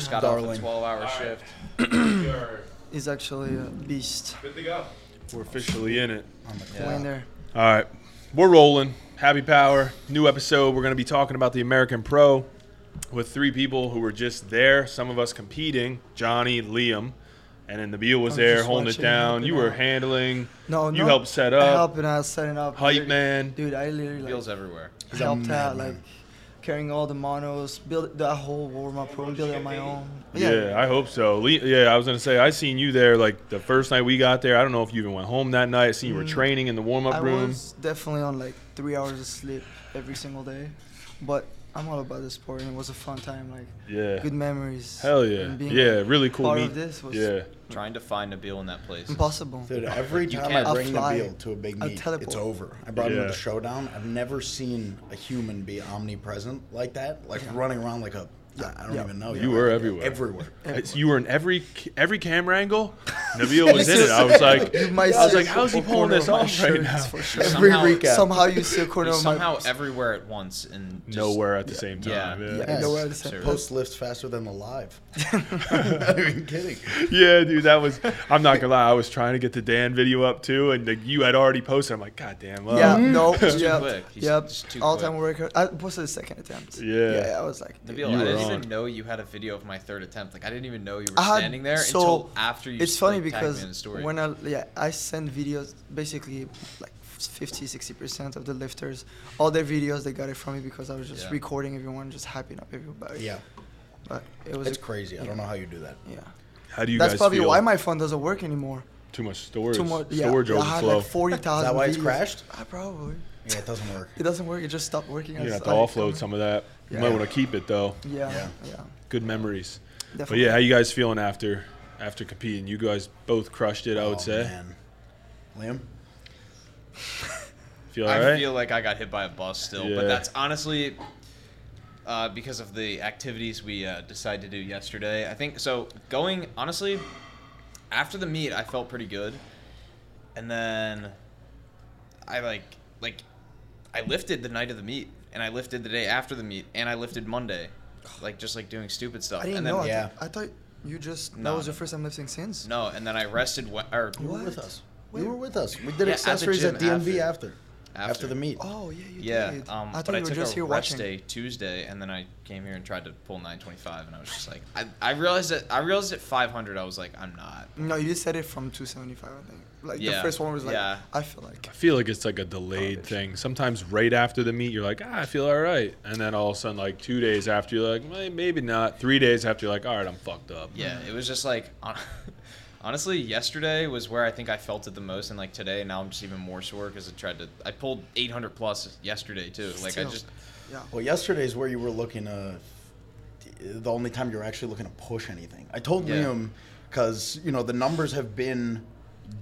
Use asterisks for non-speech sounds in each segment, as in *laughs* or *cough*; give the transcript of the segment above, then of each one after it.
just got off a 12-hour shift. *clears throat* He's actually a beast. We're officially in it. Go in there. All right, we're rolling. Happy Power, new episode. We're going to be talking about the American Pro with three people who were just there. Some of us competing, Johnny, Liam, and then the Nabil was I'm there holding it down. helping You were out. handling. No, You helped set I up. helping out, setting up. Hype literally- man. Dude, I literally like, Feels everywhere. a helped out, madman. like carrying all the monos, build that whole warm up room, build it on my own. But Yeah, I hope so. Yeah, I was gonna say I seen you there like the first night we got there. I don't know if you even went home that night. I seen you were Mm. training in the warm up room. I was definitely on like three hours of sleep every single day, but I'm all about the sport, and it was a fun time. Like Yeah. good memories. Hell yeah. and being Yeah, really cool part meet. of this was Yeah. Trying to find Nabil in that place. impossible. Dude, every time. I bring I'll. Nabil to a big I'll meet, it's over. I brought him to the showdown. I've never seen a human be omnipresent like that, like running around like a. I don't Yeah. even know. You were everywhere. Everywhere. It's- You were in every every camera angle. *laughs* Nabil was in it. I was like, You I was like, how's he pulling this of my off right shirts now? For sure. Every Somehow- recap. Somehow you see a corner of my somehow everywhere at once and just, Nowhere at the same Yeah. time. Yeah. Yeah, Yes. nowhere at the same Seriously. Post lifts faster than the live. *laughs* *laughs* not even kidding. Yeah, dude, that was. I'm not gonna lie. I was trying to get the Dan video up too, and like, you had already posted. I'm like, God damn. Well, Yeah, no, too yeah, yep. All-time record. I posted the second attempt. Yeah. yeah. I was like, Nabil, You I were didn't even know you had a video of my third attempt. Like I didn't even know you were had- standing there so, until after you. it's funny me because in the story. when I yeah I send videos basically like 50 60 percent of the lifters all their videos they got it from me because I was just Yeah. recording everyone just hyping up everybody Yeah, but it was it's a- crazy. I don't know how you do that. yeah How do you that's guys probably feel? why my phone doesn't work anymore Too much storage. too much yeah, storage yeah, I had overflow. *laughs* like 40,000 Is that why it's videos. crashed? I probably Yeah, it doesn't work. *laughs* it doesn't work it just stopped working you have to offload some of that. You Yeah. might want to keep it though. yeah Yeah. yeah, Good memories. Definitely. But yeah, how you guys feeling after after competing? You guys both crushed it. I would Oh, say. man. Liam? *laughs* Feel I alright? feel like I got hit by a bus still, Yeah. but that's honestly uh, because of the activities we uh, decided to do yesterday. I think so. Going honestly, after the meet, I felt pretty good, and then I like like I lifted the night of the meet, and I lifted the day after the meet, and I lifted Monday, like just like doing stupid stuff. I didn't and then know I, yeah. thought, I thought you just that No, was your first time lifting since no, and then I rested. We- or You were with What? us. Where? You were with us. We did Yeah, at the accessories at, gym DMV after. after. After, After. the meet. oh yeah you Yeah, did um, I but thought I you were took just a here rest watching day Tuesday, and then I came here and tried to pull 925, and I was just like, I, I realized that I realized at 500, I was like, I'm not. No, you said it from 275, I think. Like the first one was like, yeah. I feel like. I feel like it's like a delayed Garbage. thing. Sometimes right after the meet, you're like, ah, I feel all right, and then all of a sudden, like two days after, you're like, "May- maybe not. Three days after, you're like, all right, I'm fucked up. Yeah, it was just like, *laughs* honestly, yesterday was where I think I felt it the most, and like today, now I'm just even more sore because I tried to. I pulled 800 plus yesterday too. Like I just, Yeah. Well, yesterday's where you were looking to. The only time you were actually looking to push anything. I told Yeah. Liam because you know the numbers have been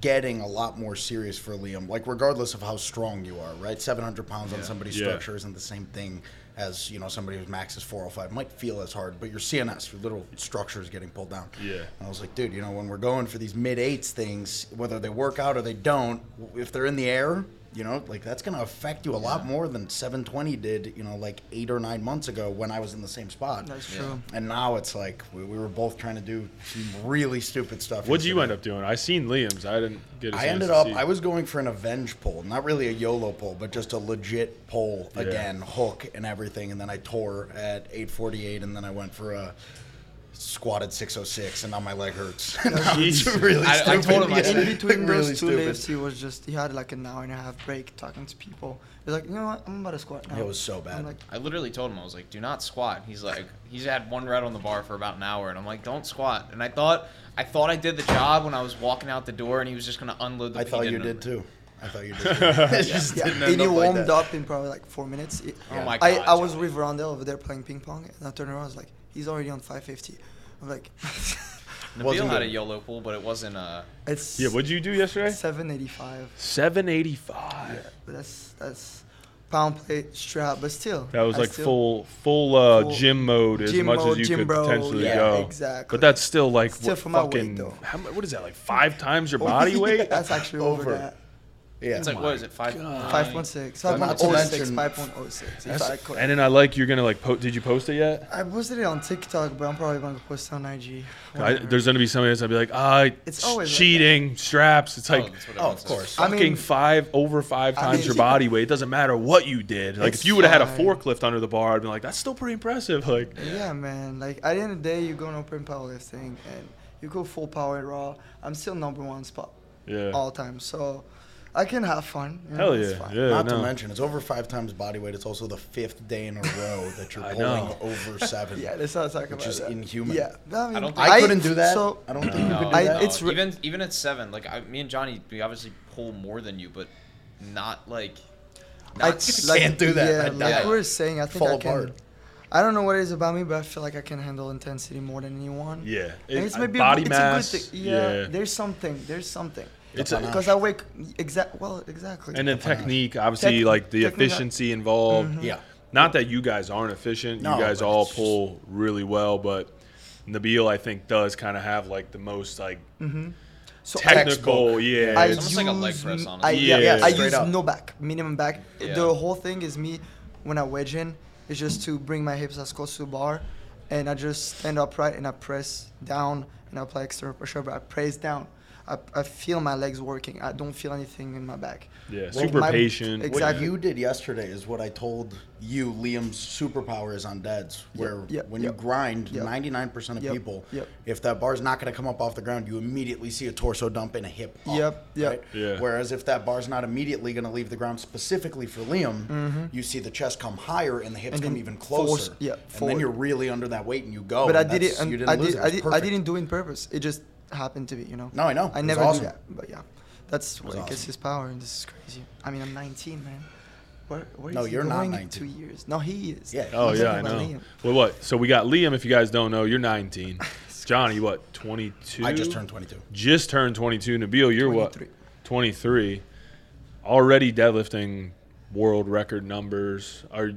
getting a lot more serious for Liam. Like regardless of how strong you are, right? Seven hundred pounds on somebody's Yeah. structure isn't the same thing as you know somebody whose max is four hundred five. Might feel as hard, but your CNS, your little structure is getting pulled down. Yeah. And I was like, dude, you know, when we're going for these mid eights things, whether they work out or they don't, if they're in the air, you know, like that's going to affect you a lot more than 720 did, you know, like eight or nine months ago when I was in the same spot. That's Yeah. true. And now it's like we, we were both trying to do some really stupid stuff. What'd you end up doing? I seen Liam's. I didn't get. A I chance ended to up. see. I was going for an avenge pull, not really a YOLO pull, but just a legit pull Yeah. again, hook and everything. And then I tore at 848, and then I went for a squatted 606, and now my leg hurts. Now *laughs* *laughs* it's really I- I stupid. told him, I Yeah, said- In between really those two stupid. lifts, he was just, he had like an hour and a half break talking to people. He's like, you know what, I'm about to squat now. It was so bad. I'm like, I literally told him I was like, do not squat. He's like, he's had one rep on the bar for about an hour, and I'm like, don't squat. And I thought, I thought I did the job when I was walking out the door, and he was just gonna unload the. I thought you didn't. too. I thought you *laughs* did. Too. it just yeah, didn't and end he up like warmed that. up in probably like four minutes. It- Oh my I, God, I was with Rondell over there playing ping pong, and I turned around, I was like, he's already on 550. I'm like, *laughs* Nabil Wasn't had a good. YOLO pool, but it wasn't a. it's yeah. What'd you do yesterday? 785. Seven eighty five. Yeah, But that's that's pound plate strap, but still. That was I like still- full full uh, Full gym mode as gym much mode, as you could bro, potentially yeah, go. exactly. But that's still like Still what for my weight, though. how, what is that like five times your body *laughs* weight? That's actually over, Over. That. Yeah. It's like what is it? Five. Five point six. But Five not point to oh six. mention- Five point oh six. If I could. And then I like you're gonna like. Po- did you post it yet? I posted it on TikTok, but I'm probably gonna post it on IG. I, whatever. there's gonna be somebody that's gonna be like, ah, It's it's always like cheating, straps. It's Oh, like that's what Oh, of says. course. I fucking mean- five over five I times mean- your body weight. It doesn't matter what you did. Like It's if you would have had a fine. forklift under the bar, I'd be like, that's still pretty impressive. *laughs* Like, Yeah, man. Like at the end of the day, you go in open powerlifting and you go full power raw. I'm still number one spot yeah, all time, so I can have fun. you know, hell it's yeah, fine. yeah. Not no. to mention, it's over five times body weight. It's also the fifth day in a row that you're *laughs* pulling know. over *laughs* seven. Yeah, let's not talk about Which is that. inhuman. Yeah, I, mean, I don't I, couldn't do that. So I don't think you could do I- that. it's re- even even at seven. Like I, me and Johnny, we obviously pull more than you, but not like. I Not, *laughs* can't do that. Yeah, I'd like die. we were saying, I think Fall I can. apart. I don't know what it is about me, but I feel like I can handle intensity more than anyone. Yeah, And It- it's maybe body a, good- mass. A good thing. yeah, Yeah, there's something. There's something. It's Because I wake exact. Well, exactly. and then Panache. technique, obviously, Tec- like the technique- uh, efficiency involved. Mm-hmm. Yeah. Not that you guys aren't efficient. No, you guys but all it's just- pull really well, but Nabil, I think, does kind of have like the most like mm-hmm. so technical. Textbook. Yeah, I It's almost like a leg use press, honestly. I, yeah, Yeah. I Straight use up. no back, minimum back. Yeah. The whole thing is me when I wedge in is just to bring my hips as close to the bar, and I just stand upright and I press down and I apply external pressure, but I press down. I, I feel my legs working. I don't feel anything in my back. yeah, Well, super my- patient. ex- What you did yesterday is what I told you. Liam's superpower is on deads, where yep, when yep, you grind, yep, 99% of yep, people, yep. if that bar's not going to come up off the ground, you immediately see a torso dump and a hip. Up, Yep, yep. right? Yeah. Whereas if that bar's not immediately going to leave the ground specifically for Liam, Mm-hmm. you see the chest come higher and the hips And come then even force- closer. yeah, and forward. then you're really under that weight and you go. but I did it. And you didn't I lose did. it. It I, was did I perfect. didn't do it on purpose. It just happened to be. You know. No, I know. I It was never awesome. do that. But yeah, that's what was gets awesome. his power, and this is crazy. I mean, I'm 19, man. Where, where is No, he you're not 19. two years? No, he is. Yeah. Oh I'm yeah, I know. Liam. Well, what? So we got Liam. If you guys don't know, you're 19. *laughs* Johnny, what? 22. I just turned 22. Just turned 22. Nabil, you're what? 23. 23. Already deadlifting world record numbers. Are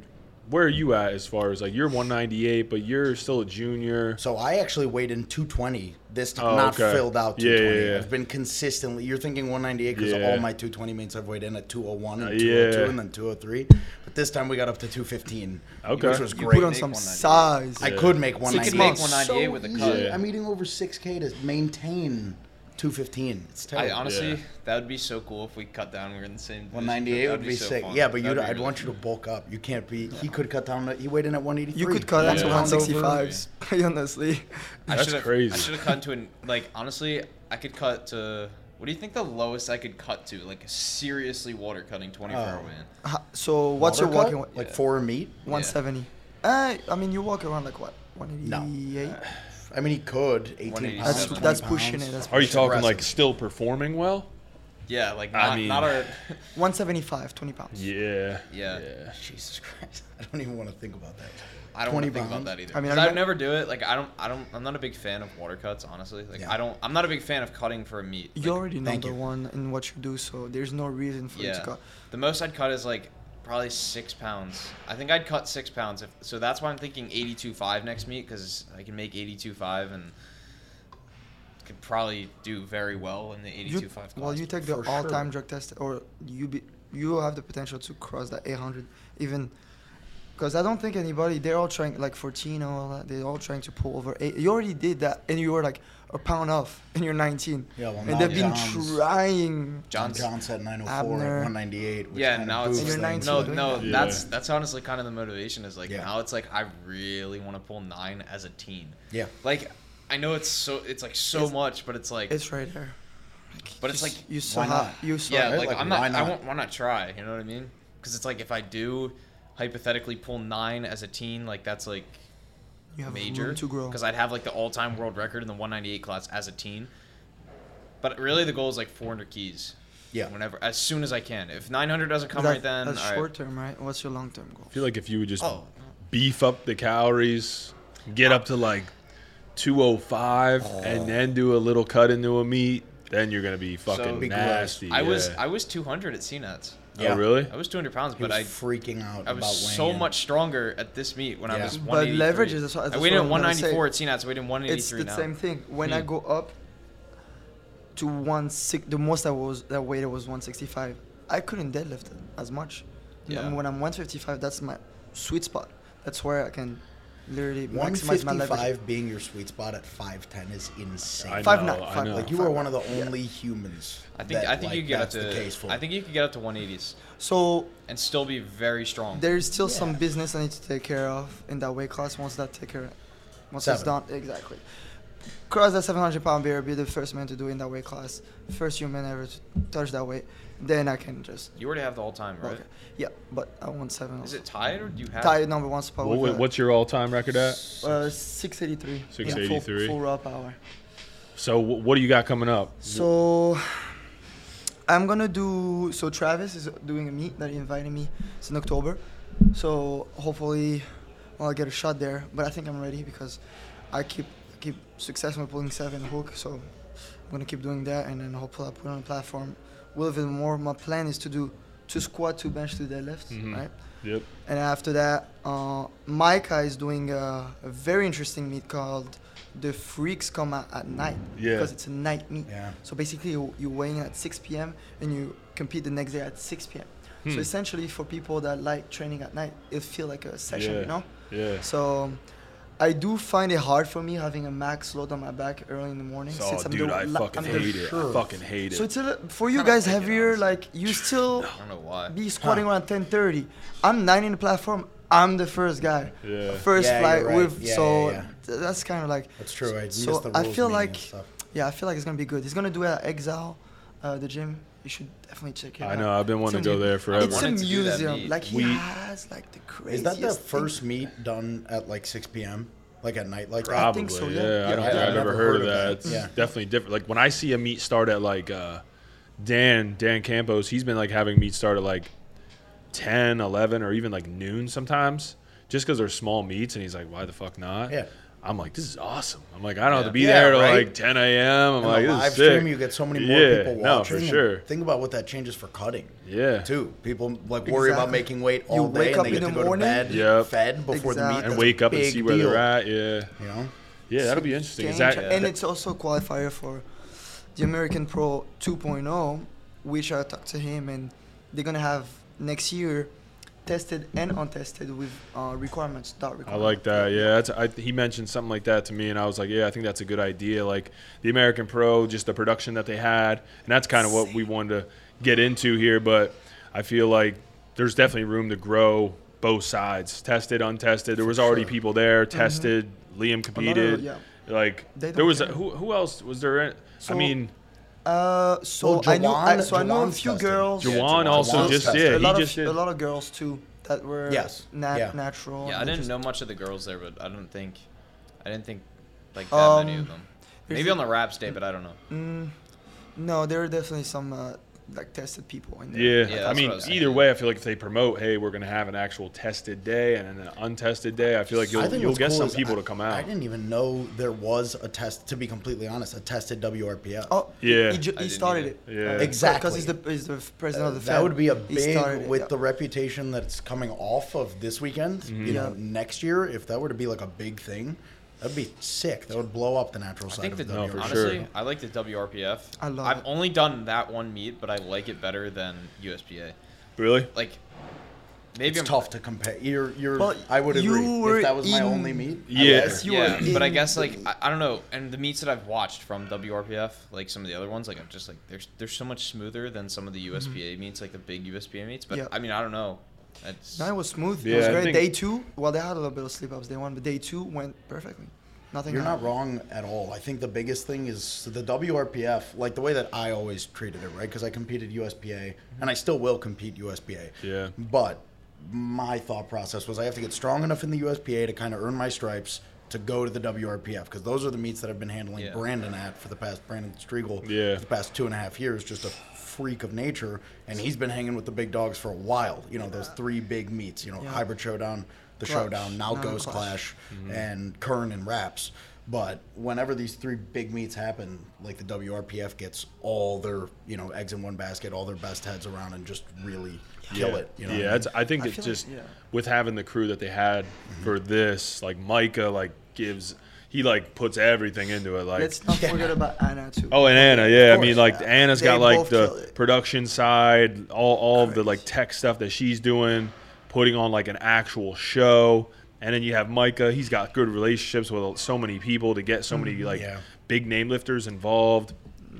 where are you at as far as like you're 198, but you're still a junior. So I actually weighed in 220 this time, Oh, not okay. filled out Yeah, 220. yeah, yeah. I've been consistently. You're thinking 198 because Yeah. all my 220 mates I've weighed in at 201 and Uh, 202 yeah. and then 203. But this time we got up to 215, Okay. which was great. You great. Put on some 198. size. I could make You 198. could make 198 so with a cut. Yeah. I'm eating over 6k to maintain 215. It's terrible. I honestly, Yeah. That would be so cool if we cut down. We were in the same. division. 198 That'd would be so sick. fun. Yeah, but you'd, be I'd really want you to bulk up. You can't be. He could cut down. He weighed in at 183. You could cut Yeah. out to Yeah. *laughs* honestly. I That's should've- crazy. I should have cut to an like honestly, I could cut to. What do you think the lowest I could cut to? Like seriously, water cutting 24 hour Oh. man. Ha- So what's your Water cut? walking weight? Like four meet? 170. Uh, I mean, you walk around like what? 188. I mean, he could 18 pounds. That's that's pushing it. That's Are you talking like still performing well? Yeah, like I not, mean- not a. *laughs* 175, 20 pounds. Yeah. Yeah. Jesus Christ! *laughs* I don't even want to think about that. I don't want to think about that either. I mean, I I would never do it. Like I don't, I don't, I'm not a big fan of water cuts. Honestly, like Yeah. I don't, I'm not a big fan of cutting for a meet. You're already thank number you. one in what you do, so there's no reason for you to yeah, cut. the most I'd cut is like probably six pounds. I think I'd cut six pounds. If so, that's why I'm thinking 82.5 next meet because I can make 82.5 and could probably do very well in the 82.5 class. well, you take the all-time sure. drug test, or you be you have the potential to cross that 800, even. Because I don't think anybody, they're all trying, like Fortino, all that, they're all trying to pull over eight. You already did that, and you were like a pound off, *laughs* and you're 19. Yeah, well, and they've been John's- trying. John's John said 904 Abner. 198. Which yeah, now it's And you're 19 no, no. that. Yeah. That's that's honestly kind of the motivation. Is like Yeah. now it's like I really want to pull nine as a teen. Yeah. Like I know it's so it's like so It's- much, but it's like It's right there. But it's like- you saw why not? you saw. yeah, right? like, Like, I'm not, why I not? won't why not try? You know what I mean? Because it's like if I do hypothetically pull nine as a teen, like that's like you have major room to grow. because I'd have like the all-time world record in the 198 class as a teen. But really, the goal is like 400 keys. Yeah. Whenever, as soon as I can. If 900 doesn't come That- right then, that's all right. short term, right? What's your long term goal? I feel like if you would just Oh, beef up the calories, get up to like 205, Oh. and then do a little cut into a meet, then you're gonna be fucking Big nasty. I was. I was 200 at CNETs. Oh Yeah. really? I was 200 pounds, He but was I freaking out I was about so weighing much stronger at this meet when I Yeah. was But 183. leverage is- that's what- I that's weighed what in I'm gonna 194 say. at CNETs. I weighed in It's the now. same thing. When I Hmm. go up to one six, the most I was that weight was 165. I couldn't deadlift as much. You know, Yeah. When I'm 155, that's my sweet spot. That's where I can literally maximize my leverage. 155 being your sweet spot at 5'10 is insane. I Five know, nine, I five know. Like you Five are one of the nine, yeah. only humans. I think that, I think like, you could get up that's the to case for. I think you could get up to 180s So and still be very strong. there's still some Yeah. business I need to take care of in that weight class. Once that take care, once it's Seven. done, exactly. Cross that 700 pound barrier, be the first man to do it in that weight class, first human ever to touch that weight. Then I can just You already have the all time, right? okay. Yeah, but I want seven. Is also. it tied or do you have? tied number one spot? What, with, what's your all-time record at? uh, 683. Yeah, 683. Full, full raw power. So what do you got coming up? So I'm gonna do. So Travis is doing a meet that he invited me. It's in October. So hopefully, well, I'll get a shot there. But I think I'm ready because I keep keep successfully pulling seven hook. So I'm gonna keep doing that, and then hopefully I'll put on a platform. A little bit more. My plan is to do two squat, two bench, two deadlifts, Mhm. right? Yep. And after that, uh, Micah is doing a, a very interesting meet called the Freaks Come Out at Night. Yeah. Because it's a night meet. Yeah. So basically, you, you weigh in at 6 p.m. and you compete the next day at 6 p.m. Hmm. So essentially, for people that like training at night, it feel like a session, Yeah. you know? Yeah. So um, I do find it hard for me having a max load on my back early in the morning. Oh, since I'm dude, the, I fucking I'm the- hate it. I fucking hate it. So it's a, for you guys heavier, honestly. like you still I don't know why. be squatting around 10:30. I'm nine in the platform. I'm the first guy. Yeah. First Yeah, flight right. with Yeah, so yeah, yeah. th- that's kind of like That's true. I So missed I feel like- yeah. I feel like it's gonna be good. He's gonna do an Exile, uh, the gym. You should definitely check it out. I know. I've been wanting to go there forever. It's a wanted to do museum. Like he We- has like the craziest. Is that the thing. first meet done at like 6 p.m. like at night like that? I Probably, think so, yeah. yeah. I Yeah, don't I- think I've I've ever never heard heard of of that. that. It's Yeah. definitely different. Like when I see a meet start at like uh, Dan Dan Campos, he's been like having meet start at like 10, 11, or even like noon sometimes, just because they're small meets. And he's like, why the fuck not? Yeah. I'm like, this is awesome. I'm like, I don't have to be Yeah, there till right? like 10 a.m. I'm And like, the this live is sick. stream, you get so many more Yeah, people watching. no, for sure. Think about what that changes for cutting. Yeah. Too. People like worry about making weight You all day wake and up they in to the go morning. to bed Yep. fed before the meet. And That's wake up and big see where they're at. Yeah. You know? Yeah, that'll be interesting. Is that, cha- and it's also a qualifier for the American Pro 2.0, which I talked to him, and they're gonna have next year tested and untested with uh, requirements. Dot I like that. Yeah, that's, I, he mentioned something like that to me, and I was like, yeah, I think that's a good idea. Like the American Pro, just the production that they had, and that's kind of what we wanted to get into here. But I feel like there's definitely room to grow both sides, tested, untested. There was already sure. people there, tested. Liam Another- competed. yeah. Like there was a, who who else was there? In, I So- mean, Uh, so Well, I knew, I, Jawan- so I know a few tested. girls. Yeah, Jawan Jawan- also Jawan's just tested. yeah a he lot just of did. a lot of girls too that were Yes. nat- Yeah. natural. Yeah, I didn't just- know much of the girls there, but I don't think, I didn't think like that many Um, of them. Maybe on the Raps day, but I don't know. Mm, no, there are definitely some uh, like tested people in there. Yeah, Yeah, I mean, I either way, I feel like if they promote, hey, we're gonna have an actual tested day and an untested day, I feel like you'll you'll get cool some people I- to come out. I didn't even know there was a test. To be completely honest, a tested WRPF. Oh, Yeah. He, ju- he started either. it. Yeah. Uh, Exactly. Because he's the he's the president of the that Fed. would be a big started it, with yeah. the reputation that's coming off of this weekend. Mm-hmm. You know, Yeah. next year, if that were to be like a big thing, that'd be sick. That would blow up the natural I side think of the the No, for WRPF. sure. honestly, I like the WRPF. I love I've it. only done that one meet, but I like it better than USPA. Really? Like, maybe It's I'm tough to compare. You're, you're. Well, I would you agree. were If that was my only meet, I Yeah. Yes, agree. you were yeah, but I guess like I, I don't know, and the meets that I've watched from WRPF, like some of the other ones, like I'm just like they're they're so much smoother than some of the USPA mm-hmm. meets, like the big USPA meets. But Yeah. I mean, I don't know. It's, No, it was smooth. Yeah, it was I great. Day two, well, they had a little bit of sleep ups day one, but day two went perfectly. Nothing. You're not wrong at all. I think the biggest thing is the WRPF, like the way that I always treated it, right? Because I competed USPA and I still will compete USPA. Yeah. But my thought process was I have to get strong enough in the USPA to kind of earn my stripes to go to the WRPF because those are the meets that I've been handling Yeah. Brandon at for the past Brandon Striegel Yeah. for the past two and a half years, just a freak of nature, and he's been hanging with the big dogs for a while. You know those three big meets, you know Yeah. Hybrid Showdown, the Clutch. Showdown, now Now Ghost Clash. Clash, Mm-hmm. and Kern and Raps. But whenever these three big meets happen, like the WRPF gets all their you know eggs in one basket, all their best heads around, and just really kill yeah. it. You know yeah, I that's, mean? I think I it's feel like- just yeah. with having the crew that they had Mm-hmm. for this, like Micah, like gives he like puts everything into it. Like Let's not forget about Anna too. Oh, and Anna, yeah. I mean, like yeah. Anna's They got like the production side, all all of the like tech stuff that she's doing, putting on like an actual show. And then you have Micah. He's got good relationships with so many people to get so many Mm-hmm. like Yeah. big name lifters involved,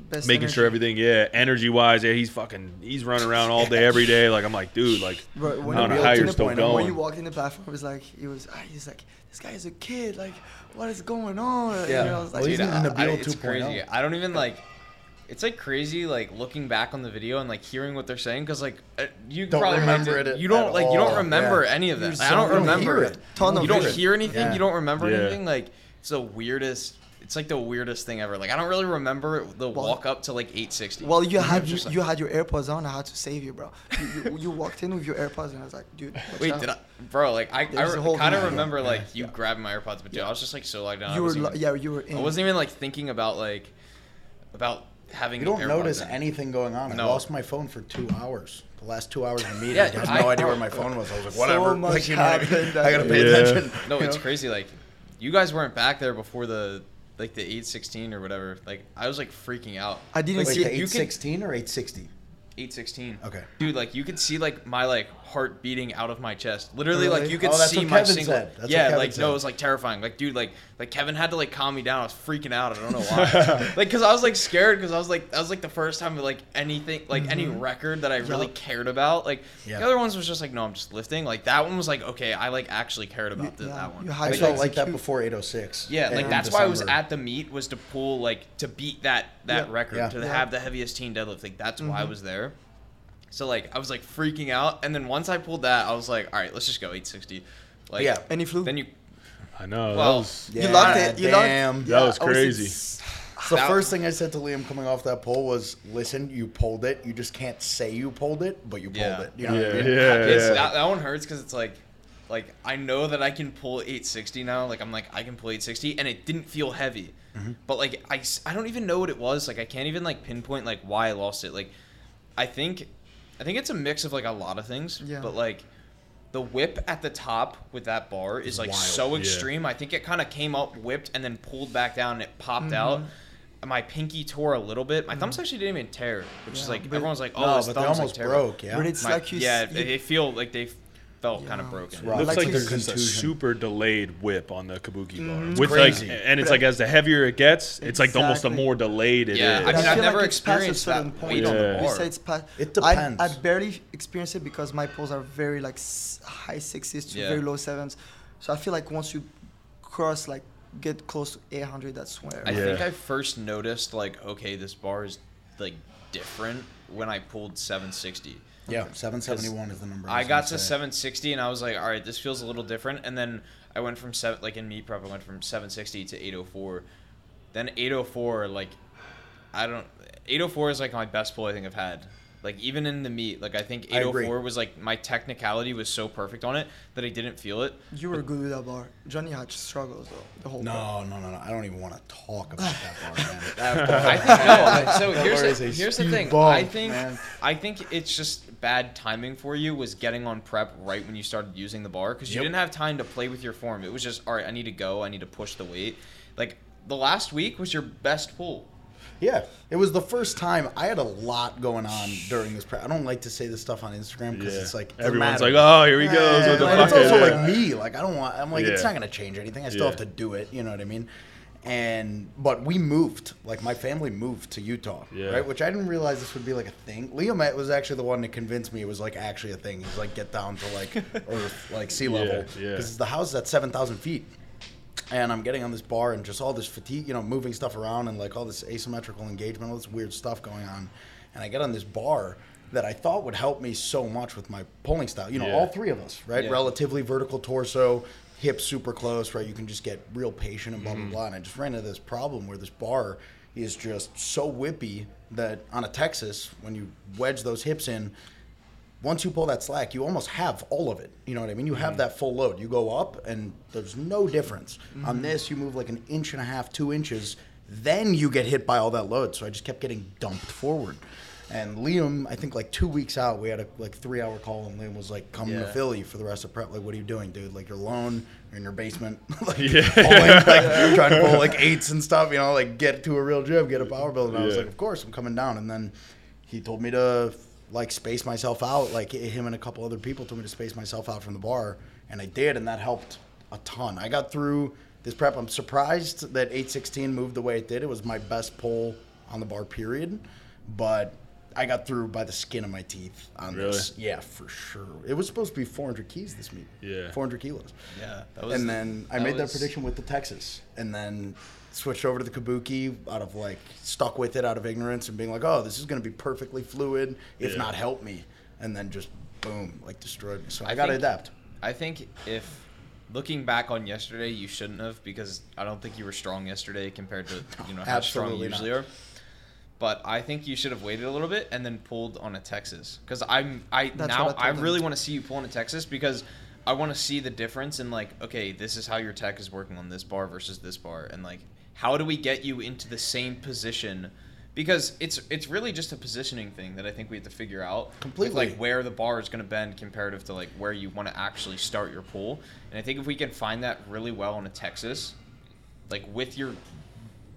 Best making sure everything, yeah, energy wise, yeah, he's fucking, he's running around all day, every day. Like I'm like, dude, like Bro, I when don't you know walked how in you're the still point, When you walked in the platform, it was like he was. ah, He's like, this guy is a kid. Like, what is going on? Yeah. You know, I was like, Well, he's Dude, in I- the I- Nabil it's crazy. I don't even like. It's like crazy, like looking back on the video and like hearing what they're saying, because like uh, you Don't probably remember it You don't at like you don't remember yeah. any of You're that. so- I don't you don't remember it. it. You don't hear anything. Yeah. You don't remember Yeah. anything. Like it's the weirdest. It's like the weirdest thing ever. Like I don't really remember the Well- walk up to like 860. Well, you had Just you, like- you had your AirPods on. I had to save you, bro. You, you, you walked in with your AirPods, and I was like, dude. watch Wait, out. did I, bro? Like I, There's I a whole kind of video. remember like Yeah. you grabbing my AirPods, but dude, I was just like so locked down. I You were, wasn't li- even- yeah, you were in. I wasn't even like thinking about like about having. You don't AirPods notice in. anything going on. I lost my phone for two hours. The last two hours of the meeting, Yeah, I had I- no idea where my phone was. I was like, So whatever. *laughs* much like, you know what I, mean? happened *laughs* I gotta pay. Yeah. attention. No, it's know? crazy. Like, you guys weren't back there before the like the 816 or whatever. Like, I was like freaking out. I didn't like, Wait, see the you could- 816 or 860? 816. Okay. Dude, like you could see like my like heart beating out of my chest. Literally, like you could Oh, that's see what my Kevin single. said. That's what yeah, Kevin like no, it was like terrifying. Like, dude, like like Kevin had to like calm me down. I was freaking out. I don't know why. *laughs* like, cause I was like scared. Cause I was like that was like the first time like anything like any record that I really Yup. cared about. Like Yeah. the other ones was just like no, I'm just lifting. Like that one was like okay, I like actually cared about the, yeah, that one. you I had to felt like that before 806. Yeah, like in that's why I was at the meet was to pull like to beat that that Yeah. record Yeah. to Yeah. have the heaviest teen deadlift. Like that's why I Mhm. was there. So like I was like freaking out, and then once I pulled that, I was like, all right, let's just go 860. Like Yeah. And he flew. then you I know. Well, that was, You locked it. You locked- damn. That was I was crazy. The first thing I said to Liam coming off that pole was, "Listen, you pulled it. You just can't say you pulled it, but you pulled Yeah. it." You know what I Yeah, mean? yeah, yeah. That, that one hurts because it's like like I know that I can pull 860 now. Like I'm like I can pull 860, and it didn't feel heavy. Mm-hmm. But like I, I don't even know what it was. Like I can't even like pinpoint like why I lost it. Like I think I think it's a mix of like a lot of things. Yeah. But like the whip at the top with that bar is like wild. so Yeah. extreme. I think it kind of came up, whipped, and then pulled back down, and it popped Mhm. out. My pinky tore a little bit. My thumbs actually didn't even tear, which is like but- everyone's like, "Oh, no, his but they thumbs almost like broke. Yeah. But it's My- like you. s- yeah, you- they feel like they felt kind of broken. Right. looks Like like, you- there's just a super delayed whip on the kabuki bar. Mhm. It's With crazy. like, and it's But- like as the heavier it gets, it's like almost the more delayed it is. Yeah, I But mean, feel I've never like it's past a experienced that point. weight on the bar. say it's past. It I, depends. I barely experience it because my pulls are very like high sixes to Yeah. very low sevens. So I feel like once you cross like get close to 800, that's where. I Yeah. think I first noticed like, okay, this bar is like different when I pulled 760. Yeah, 771 is the number. I was got to say. 760 and I was like, all right, this feels a little different. And then I went from seven, like in meet prep, I went from 760 to 804. Then 804, like, I don't, 804 is like my best pull I think I've had. Like even in the meet, like I think I agree. 804 was like my technicality was so perfect on it that I didn't feel it. You were good with that bar. Johnny had struggles though. The whole bar. No, no, no, no. I don't even want to talk about that *laughs* bar, man. That *laughs* bar- I think no. So That here's bar the, a here's the thing. bump, I think man. I think it's just bad timing for you was getting on prep right when you started using the bar because you Yep. didn't have time to play with your form. It was just all right. I need to go. I need to push the weight. Like the last week was your best pull. Yeah, it was the first time I had a lot going on during this. Pre- I don't like to say this stuff on Instagram because Yeah. it's like Everyone's like, oh, here he goes Yeah, with the it's also Yeah. like me. Like I don't want. I'm like it's not gonna change anything. I still have to do it. You know what I mean? And but we moved. Like my family moved to Utah, Yeah. right? Which I didn't realize this would be like a thing. Liam was actually the one that convinced me it was like actually a thing. He's like get down to like *laughs* Earth, like sea level, because the house is at seven thousand feet and I'm getting on this bar and just all this fatigue, you know, moving stuff around and like all this asymmetrical engagement, all this weird stuff going on. And I get on this bar that I thought would help me so much with my pulling style. You know, Yeah. all three of us, right? Yeah. Relatively vertical torso, hips super close, right? You can just get real patient and blah blah mm-hmm. blah. And I just ran into this problem where this bar is just so whippy that on a Texas, when you wedge those hips in, once you pull that slack, you almost have all of it. You know what I mean? You have mm-hmm. that full load. You go up, and there's no difference. On mm-hmm. this, you move like an inch and a half, two inches, then you get hit by all that load. So I just kept getting dumped forward. And Liam, I think like two weeks out, we had a like three hour call, and Liam was like, "Coming to Yeah. Philly for the rest of prep. Like, what are you doing, dude? Like, you're alone, you're in your basement, *laughs* like, Yeah. *laughs* pulling, like you're *laughs* trying to pull like eights and stuff. You know, like get to a real gym, get a power build." And I was Yeah. like, "Of course, I'm coming down." And then he told me to like space myself out. Like him and a couple other people told me to space myself out from the bar, and I did, and that helped a ton. I got through this prep. I'm surprised that 816 moved the way it did. It was my best pull on the bar, period. But I got through by the skin of my teeth on Really? this. Yeah, for sure. It was supposed to be 400 keys this meet. Yeah. 400 kilos. Yeah, that was. and then I that made that prediction with the Texas, and then switched over to the Kabuki out of like stuck with it out of ignorance and being like, oh, this is going to be perfectly fluid, if Yeah. not help me, and then just boom, like destroyed me. So I, I got to adapt. I think if looking back on yesterday, you shouldn't have because I don't think you were strong yesterday compared to *laughs* you know how strong you usually not. are. But I think you should have waited a little bit and then pulled on a Texas because I'm I That's now I I, really want to see you pull on a Texas because I want to see the difference in like okay this is how your tech is working on this bar versus this bar and like how do we get you into the same position because it's it's really just a positioning thing that I think we have to figure out Completely. like where the bar is going to bend comparative to like where you want to actually start your pull and I think if we can find that really well on a Texas like with your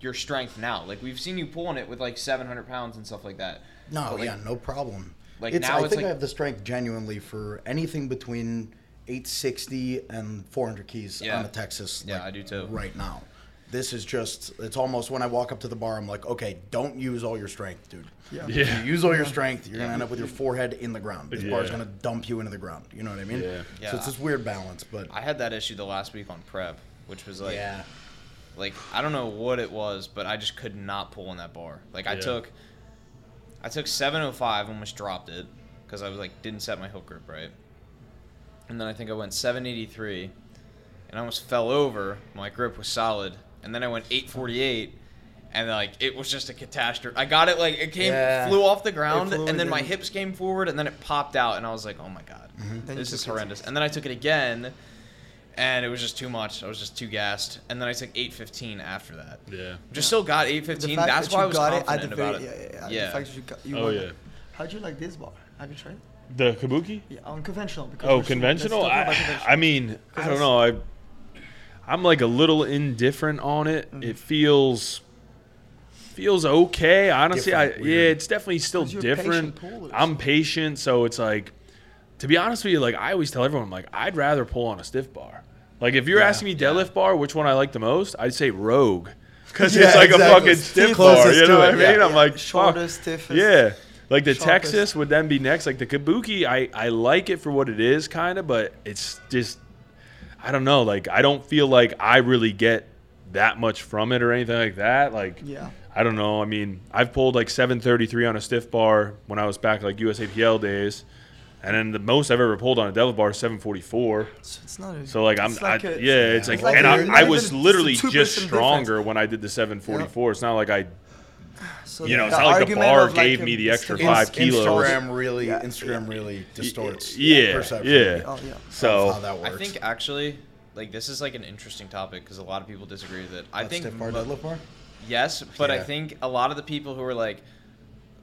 your strength now like we've seen you pulling it with like 700 pounds and stuff like that No, But, like, yeah, no problem. like, it's, now I think like- I have the strength genuinely for anything between 860 and 400 keys Yeah. on a Texas. Yeah, like, I do too. Right now, this is just. It's almost when I walk up to the bar, I'm like, okay, don't use all your strength, dude. Yeah. If Yeah. you use all your strength, you're gonna end up with your forehead in the ground. This bar's Yeah. gonna dump you into the ground. You know what I mean? Yeah. Yeah. So it's this weird balance, but I had that issue the last week on prep which was like yeah. like I don't know what it was, but I just could not pull in that bar. Like I Yeah. took, I took 705, almost dropped it because I was like didn't set my hook grip right, and then I think I went 783, and I almost fell over. My grip was solid, and then I went 848. And like it was just a catastrophe. I got it like it came Yeah. flew off the ground, and then and my then- hips came forward, and then it popped out, and I was like, oh my god, mm-hmm. Then you this is horrendous. And then I took it again, and it was just too much. I was just too gassed. And then I took 815 after that. Yeah. Just still got 815. That's that why I you was got it at confident the about it. Yeah, yeah, yeah. Yeah. The fact that you got, you Oh, yeah. it. How'd you like this bar? Have you tried it? The kabuki? Yeah, on conventional. Because Oh, conventional. let's talk about I, conventional. I mean, I don't know. I I'm like a little indifferent on it. Mm-hmm. It feels feels okay. Honestly, I Different, yeah, it's definitely still different. patient. I'm patient, so it's like to be honest with you, like I always tell everyone, I'm like I'd rather pull on a stiff bar. Like if you're Yeah, asking me yeah. deadlift bar, which one I like the most, I'd say Rogue. *laughs* Because Yeah, it's like exactly. a fucking stiff bar, you know what I yeah. mean? I'm like, shortest, stiffest. Yeah. Like the Sharpest. Texas would then be next. Like the Kabuki, I, I like it for what it is, kind of, but it's just, I don't know. Like, I don't feel like I really get that much from it or anything like that. Like, Yeah. I don't know. I mean, I've pulled like 733 on a stiff bar when I was back like USAPL days. And then the most I've ever pulled on a devil bar is 744. So it's not. A, So like I'm, it's like I, a- yeah, it's like, It's like and I, I was literally it's a 2 just difference. stronger when I did the 744. It's not like I so you know, it's not like the bar like, gave me the extra stiff- five kilos. Instagram really, Yeah. Instagram really distorts. yeah, perception yeah. Oh yeah. of So how that works. I think actually, like this is like an interesting topic because a lot of people disagree with it. I What, think stiff bar, mo- deadlift bar. yes, but I think a lot of the people who are like,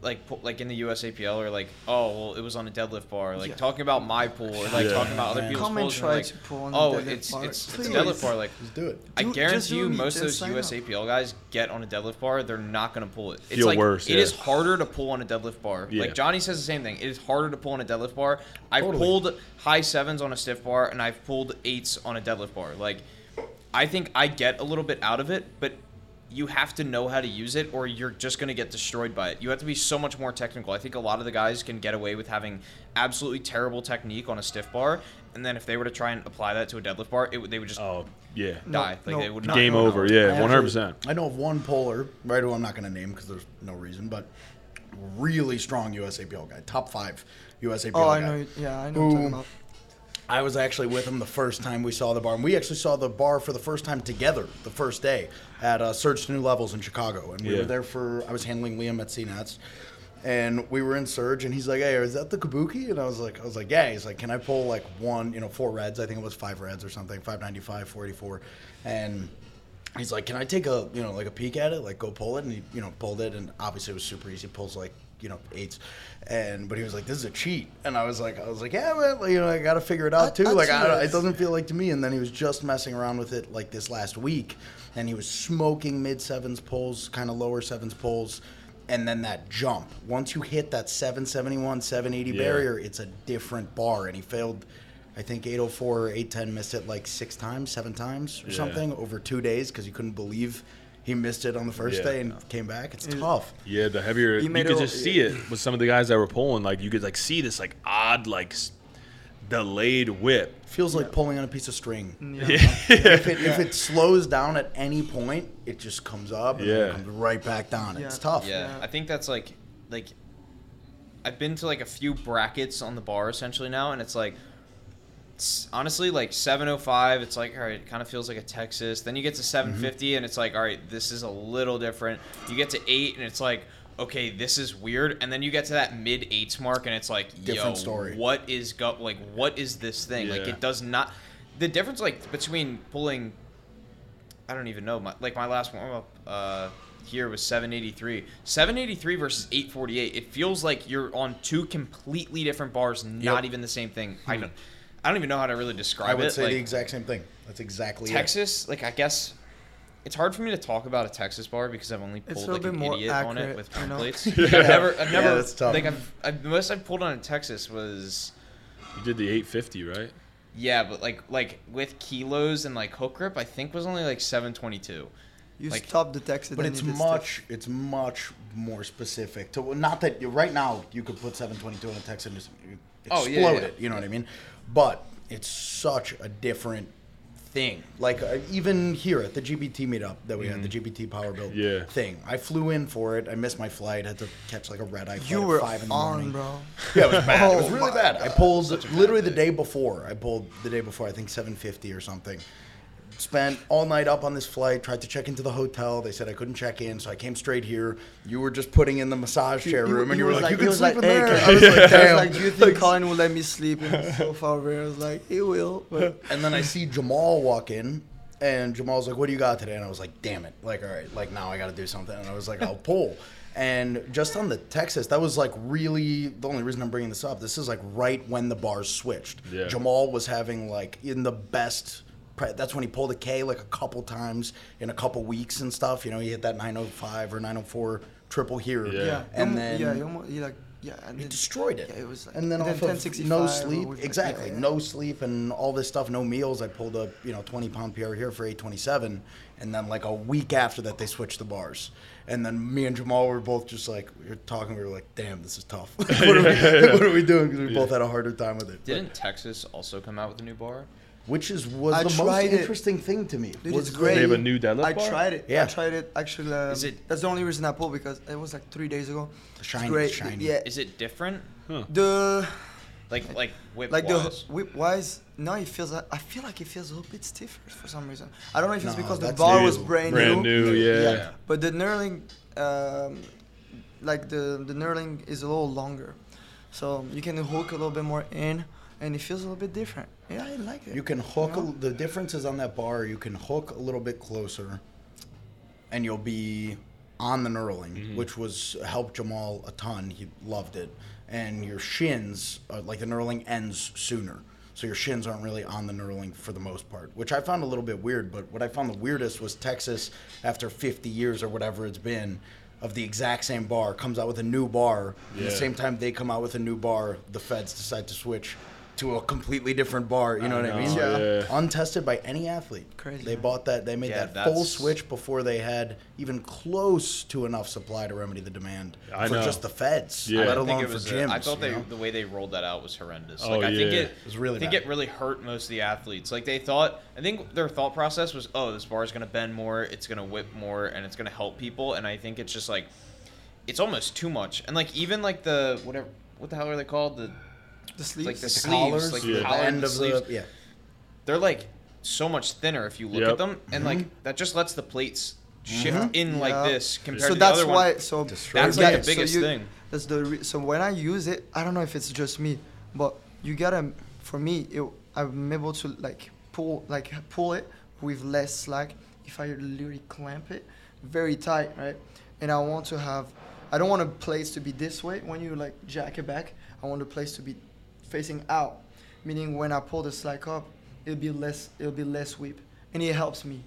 like like in the USAPL are like, oh well, it was on a deadlift bar, like Yeah. talking about my pool or like Yeah. talking about other Man. people's Come pools. and try like, to pull on a oh, deadlift it's bar. it's it's a deadlift bar. Like Just do it. I Do- guarantee you, most of those just sign up. USAPL guys get on a deadlift bar, they're not going to pull it. It's Feel like worse, it yeah. is harder to pull on a deadlift bar. Yeah. Like Johnny says the same thing. It is harder to pull on a deadlift bar. I've Totally. pulled high sevens on a stiff bar, and I've pulled eights on a deadlift bar. Like, I think I get a little bit out of it, but you have to know how to use it, or you're just going to get destroyed by it. You have to be so much more technical. I think a lot of the guys can get away with having absolutely terrible technique on a stiff bar, and then if they were to try and apply that to a deadlift bar, it they would just oh yeah, die. No, like no, they would not game know over. how- Yeah, one hundred percent. I know of one polar, right? Who I'm not going to name because there's no reason, but really strong USAPL guy, top five USAPL Oh, I guy. know. Yeah, I know. What you're talking Who- about. I was actually with him the first time we saw the bar, and we actually saw the bar for the first time together the first day at uh, Surge to New Levels in Chicago, and we Yeah. were there for. I was handling Liam at CNETs, and we were in Surge, and he's like, "Hey, is that the Kabuki?" And I was like, "I was like, yeah." He's like, "Can I pull like one, you know, four reds? I think it was five reds or something, 595, 484, and." He's like, "Can I take a, you know, like a peek at it? Like, go pull it." And he, you know, pulled it, and obviously it was super easy. Pulls like you know eights, and but he was like, "This is a cheat," and I was like, "I was like, yeah, man, like, you know, I got to figure it out too. I- I like, I, it doesn't feel like to me." And then he was just messing around with it like this last week, and he was smoking mid sevens pulls, kind of lower sevens pulls. And then that jump. Once you hit that 771, 780 Yeah. barrier, it's a different bar. And he failed, I think 804 or 810, missed it like six times, seven times or Yeah. something over two days because he couldn't believe he missed it on the first Yeah. day and came back. It's tough. Yeah, the heavier You you, could it- just see it with some of the guys that were pulling. Like you could like see this like odd like delayed whip. Feels like pulling on a piece of string. Yeah. if, it, if it slows down at any point, it just comes up and Yeah. it comes right back down. It's tough. Yeah, Yeah. I think that's like like I've been to like a few brackets on the bar essentially now, and it's like it's honestly like 705. It's like all right, it kind of feels like a Texas. Then you get to 750, and it's like all right, this is a little different. You get to eight, and it's like okay, this is weird. And then you get to that mid eights mark, and it's like Different yo, story. What is go like what is this thing? Like it does not. The difference like between pulling I don't even know. My, like my last warm up uh, here was 783. 783 versus 848. It feels like you're on two completely different bars, not Yep. even the same thing. I don't. I don't even know how to really describe it. I would it. say like, the exact same thing. That's exactly it. Texas, like I guess. It's hard for me to talk about a Texas bar because I've only pulled like little an bit more idiot on it with you know? plates. *laughs* I've never, I've Yeah, never, that's tough. like I've, I've, the most I've pulled on in Texas was You did the 850, right? yeah, but like like with kilos and like hook grip, I think was only like 722. You Like- stop the Texas, But it's you did stiff. much, it's much more specific to not that you right now you could put 722 in a Texas and just Oh, explode yeah, yeah. it. You know what I mean? But it's such a different thing. Like uh, even here at the GBT meetup that we had, the GBT Power Build Yeah. thing. I flew in for it. I missed my flight. Had to catch like a red eye. You flight were at five in the on, morning. bro. Yeah, it was bad. it was *laughs* Oh really my bad. I pulled Such bad literally the day. day before. I pulled the day before. I think 750 or something. Spent all night up on this flight. Tried to check into the hotel. They said I couldn't check in, so I came straight here. You were just putting in the massage chair room, he and you were was like, "You can sleep like, in "Hey, there." *laughs* I was like, I was "Damn." like, do you think Colin will let me sleep in the sofa over here? I was like, he will. But *laughs* And then I see Jamal walk in, and Jamal's like, "What do you got today?" And I was like, "Damn it! Like, all right, like now I got to do something." And I was like, "I'll *laughs* pull." And just on the Texas, that was like really the only reason I'm bringing this up. This is like right when the bars switched. Yeah. Jamal was having like in the best. Pre- That's when he pulled a K like a couple times in a couple weeks and stuff. You know, he hit that 905 or 904 triple here. Yeah. yeah, And then yeah, he, almost, he like yeah, and he then- destroyed it. Yeah, it was like, and then and off then of no sleep, with, like, exactly, yeah, yeah. no sleep and all this stuff, no meals. I pulled a you know 20 pound PR here for 827, and then like a week after that they switched the bars, and then me and Jamal were both just like we were talking, we were like, damn, this is tough. *laughs* what, are we, *laughs* *laughs* what are we doing? Because we both had a harder time with it. Didn't Texas also come out with a new bar? Which is was I the most tried it. interesting thing to me. Dude, was it's great. They have a new deadlift I bar? tried it. Yeah. I tried it actually. Um, Is it- That's the only reason I pulled because it was like three days ago. It's Shiny, great. shiny. Yeah. Is it different? The Like like whip like wise? the whip wise, no, it feels. like, I feel like it feels a little bit stiffer for some reason. I don't know if it's No, because the bar new. was brand, Brand new, yeah. Yeah. But the knurling, um, like the the knurling is a little longer, so you can hook a little bit more in, and it feels a little bit different. Yeah, I like it. You can hook. You know? A, the differences on that bar. You can hook a little bit closer, and you'll be on the knurling, which was helped Jamal a ton. He loved it, and your shins, uh, like the knurling, ends sooner. So your shins aren't really on the knurling for the most part, which I found a little bit weird. But what I found the weirdest was Texas, after 50 years or whatever it's been, of the exact same bar, comes out with a new bar. At the same time they come out with a new bar, the feds decide to switch to a completely different bar. You know I what I mean? Yeah. yeah. Untested by any athlete. Crazy, They man. bought that. They made Yeah, that full switch before they had even close to enough supply to remedy the demand I for know. just the feds, Yeah. let I I think alone for was. Uh, gyms. I thought they the way they rolled that out was horrendous. Oh, like I think yeah. it, It was really I think bad. it really hurt most of the athletes. Like they thought. I think their thought process was, oh, this bar is gonna bend more, it's gonna whip more, and it's gonna help people. And I think it's just like, it's almost too much. And like even like the whatever, what the hell are they called? The the sleeves. like the the sleeves, collars, like the, the the collar and end the of sleeves. the yeah. they're like so much thinner if you look Yep. at them, and like mm-hmm. that just lets the plates mm-hmm. shift in like Yeah. this compared so to the that's other why. one. So Destroy That's like Yeah, the so biggest you- thing. That's the re- so when I use it, I don't know if it's just me, but you gotta. For me, it, I'm able to like pull like pull it with less slack if I literally clamp it very tight, right? And I want to have I don't want a place to be this way when you like jack it back. I want the place to be facing out, meaning when I pull the slack up, it'll be less it'll be less whip, and it helps me.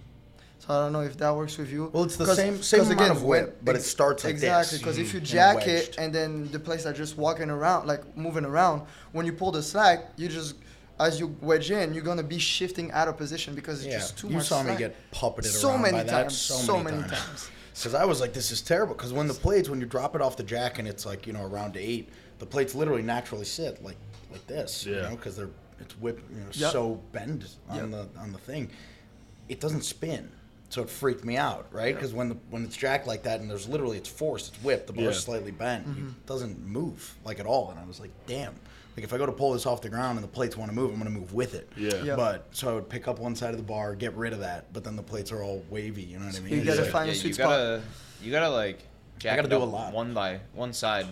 So I don't know if that works with you. Well, it's the same- same amount again, of whip, but it starts like exactly because if you jack wedged. it and then the place are just walking around like moving around, when you pull the slack, you just as you wedge in, you're gonna be shifting out of position because it's Yeah, just too you much. You saw me get puppeted so around many by that so, many times. so many, many times. times. Because I was like, this is terrible. Because when the plates, when you drop it off the jack and it's like you know around eight, the plates literally naturally sit like like this. You Yeah. know, because they're it's whip you know Yep. so bend on Yep. the on the thing, it doesn't spin. So it freaked me out, right? Because when the when it's jacked like that and there's literally it's forced, it's whipped, the bar's Yeah. slightly bent, Mm-hmm. it doesn't move like at all. And I was like, damn. Like if I go to pull this off the ground and the plates want to move, I'm going to move with it. Yeah. Yeah. But so I would pick up one side of the bar, get rid of that, but then the plates are all wavy. You know what I mean? You It's gotta like- find a yeah, sweet you spot. gotta you gotta like jack gotta do a lot. one by one side.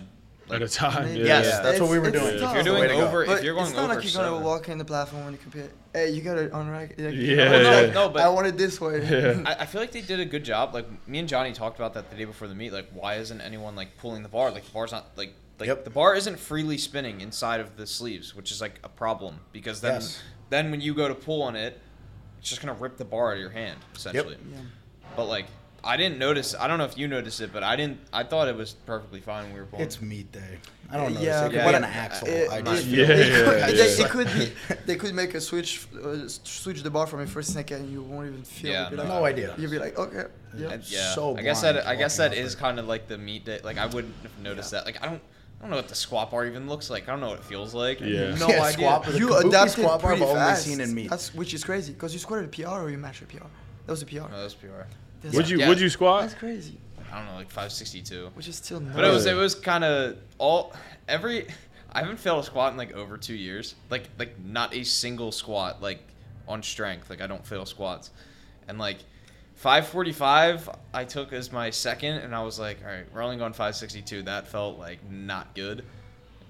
At a time. Maybe. Yeah. Yes, that's what we were It's- doing. If tough. If you're doing to go. over, if you're going it's not over like you're gonna walk in the platform when you compete. Hey, you gotta unrack. Like, Yeah. Well, no, No, but- I want it this way. Yeah. *laughs* I, I feel like they did a good job. Like me and Johnny talked about that the day before the meet. Like, why isn't anyone like pulling the bar? Like the bar's not like like Yep. the bar isn't freely spinning inside of the sleeves, which is like a problem because then Yes. then when you go to pull on it, it's just gonna rip the bar out of your hand essentially. Yeah. But like I didn't notice. I don't know if you noticed it, but I didn't. I thought it was perfectly fine when we were pulling. It's meet day. I don't know. Yeah, it could yeah, be an axle. It- I just Yeah, feel they yeah, could, yeah. They, it could *laughs* be. *laughs* They could make a switch, uh, switch the bar from a first second, and you won't even feel. Yeah, it. You'd no, like, no idea. You'd be like, okay, yeah. And, yeah, so I guess that I guess that walking is out kind of like the meet day. Like I wouldn't have noticed that. Like I don't. I don't know what the squat bar even looks like. I don't know what it feels like. Yeah. *laughs* No Yeah, idea. squat- the you kabuki adapted squat bar I've pretty only fast. seen in meet. That's which is crazy because you squatted a PR or you mashed a PR. That was a PR. No, that's PR. That's, Would you Yeah. would you squat? That's crazy. I don't know, like 562. Which is still. Not. But it was it was kind of all every. I haven't failed a squat in like over two years. Like like not a single squat like on strength. Like I don't fail squats, and like 545 I took as my second, and I was like, all right, we're only going 562. That felt like not good,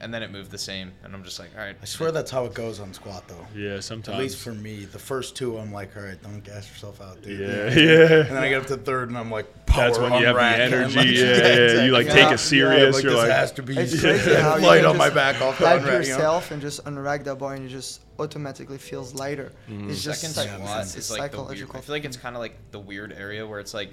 and then it moved the same, and I'm just like, all right. I swear that's how it goes on squat though. Yeah, sometimes. At least for me, the first two, I'm like, all right, don't gas yourself out, dude. Yeah, *laughs* And then I get up to third, and I'm like, power That's when you have the unrack, and energy. *laughs* like, yeah, yeah, You like Yeah. take Yeah, it serious. like, You're this like, has to be It's *laughs* crazy how light on my back off the hype unrack, you know? and just unrack that bar and it just automatically feels lighter. Mm-hmm. It's just second psych- squat it's, is it's like the weird. psychological. I feel like it's kind of like the weird area where it's like,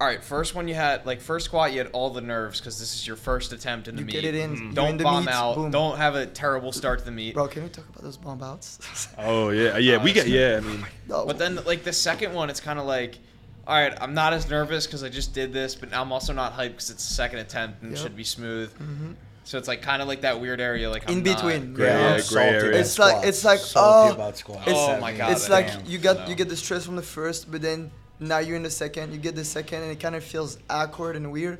all right, first one you had like first squat you had all the nerves because this is your first attempt in the You meet. get it in, Mhm. Don't in bomb meet, out. boom. Don't have a terrible start to the meet. Bro, can we talk about those bomb outs? *laughs* oh yeah, yeah. We get yeah. I mean, No. But then like the second one, it's kind of like, all right, I'm not as nervous because I just did this, but I'm also not hyped because it's the second attempt and it should be smooth. Mhm. So it's like kind of like that weird area, like I'm In between. Gray- Yeah, yeah, gray area. It's like- it's like, salty oh, about squats. it's, Oh my God, it's damn. like you got No. you get the stress from the first, but then now you're in the second. You get the second, and it kind of feels awkward and weird,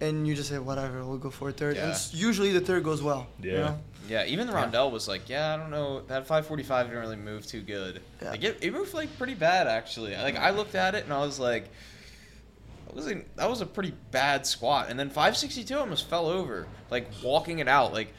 and you just say whatever, we'll go for a third. And Yeah. s- usually the third goes well. you Yeah. know? Yeah, even the Yeah. Rondell was like, yeah, I don't know, that 545 didn't really move too good. Yeah. Like it, it moved like pretty bad actually. Like I looked at it and I was like, that was a, that was a pretty bad squat. And then 562 almost fell over, like walking it out, like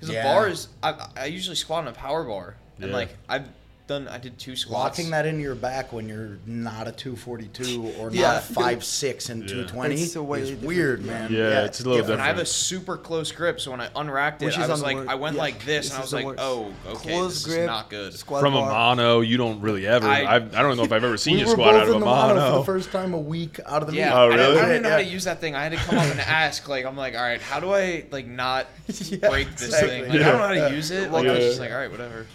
because Yeah. the bar is. I, I usually squat on a power bar, and Yeah. like I've done, I did two squats. Locking that into your back when you're not a 242 or Yeah. not a five six and Yeah. 220 It's a is different. weird, man. Yeah, it's a little different. And I have a super close grip, so when I unracked it, Which I was like, the I went yeah, like this, this and I was like, worst. oh, okay, Close this grip, is not good. Squat from a mono, you don't really ever. I- I, I don't know if I've ever seen we you squat both out of in a the mono for mono. the first time a week out of the Yeah, meet. Oh, I, don't, I really? don't even know how to use that thing. I had to come up and *laughs* ask. Like, I'm like, all right, how do I like not *laughs* break this thing? Like, I don't know how to use it. Like, I was just like, all right, whatever.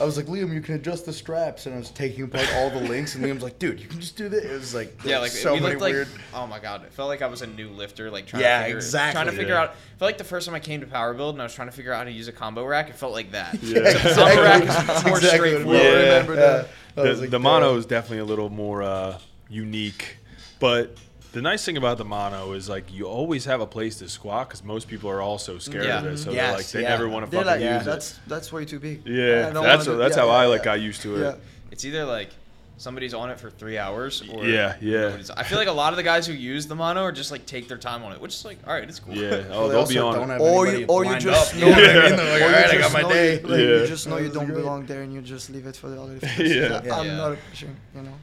I was like, Liam, you can adjust the straps, and I was taking apart all the links, and Liam's like, dude, you can just do this. It was like, Yeah, like so many looked like, weird. oh my god, it felt like I was a new lifter. Like, trying Yeah, to figure, exactly. Trying to figure Yeah. out. I felt like the first time I came to Power Build and I was trying to figure out how to use a combo rack. It felt like that. Yeah. *laughs* Except the combo rack is more Exactly what it straightforward. was. Yeah. remember that. I The, like, the mono is definitely a little more uh, unique, but the nice thing about the mono is like you always have a place to squat because most people are also scared Yeah. of it, so Yes, they're like they yeah. never want to They're fucking like, Yeah. use that's that's way too big. Yeah, that's wanna that's yeah, how yeah, I yeah. like got used to it. Yeah. It's either like somebody's on it for three hours, or Yeah, yeah. I feel like a lot of the guys who use the mono are just like take their time on it, which is like, all right, it's cool. Yeah. *laughs* Oh, they they'll be on. don't it. Or you, or you just up, know, you I Yeah. mean? They're like, or all you right, I got my day. You, like, Yeah. you just know you don't *laughs* belong there, and you just leave it for the other. *laughs* Yeah. I'm Yeah. not pushing, you know.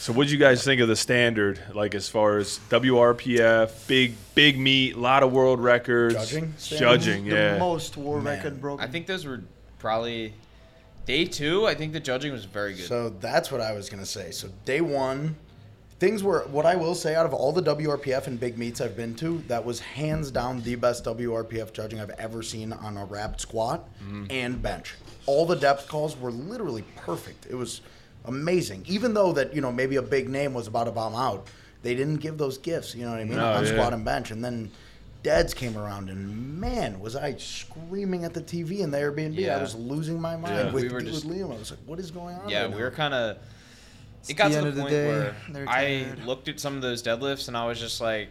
So, what did you guys think of the standard? Like, as far as WRPF, big big meet, a lot of world records, Judging standard? judging, the yeah. most world Man. record broken. I think those were probably day two. I think the judging was very good. So that's what I was gonna say. So day one, things were what I will say out of all the WRPF and big meets I've been to, that was hands down the best WRPF judging I've ever seen on a wrapped squat mm-hmm. and bench. All the depth calls were literally perfect. It was amazing. Even though that you know maybe a big name was about to bomb out, they didn't give those gifts. You know what I mean No, on yeah. squat and bench, and then. Deads came around and man, was I screaming at the TV in the Airbnb. I was losing my mind Yeah. with, We were with just- Liam. I was like, "What is going on?" yeah, right we now? were kind of. It got the to the the point day, where I looked at some of those deadlifts and I was just like,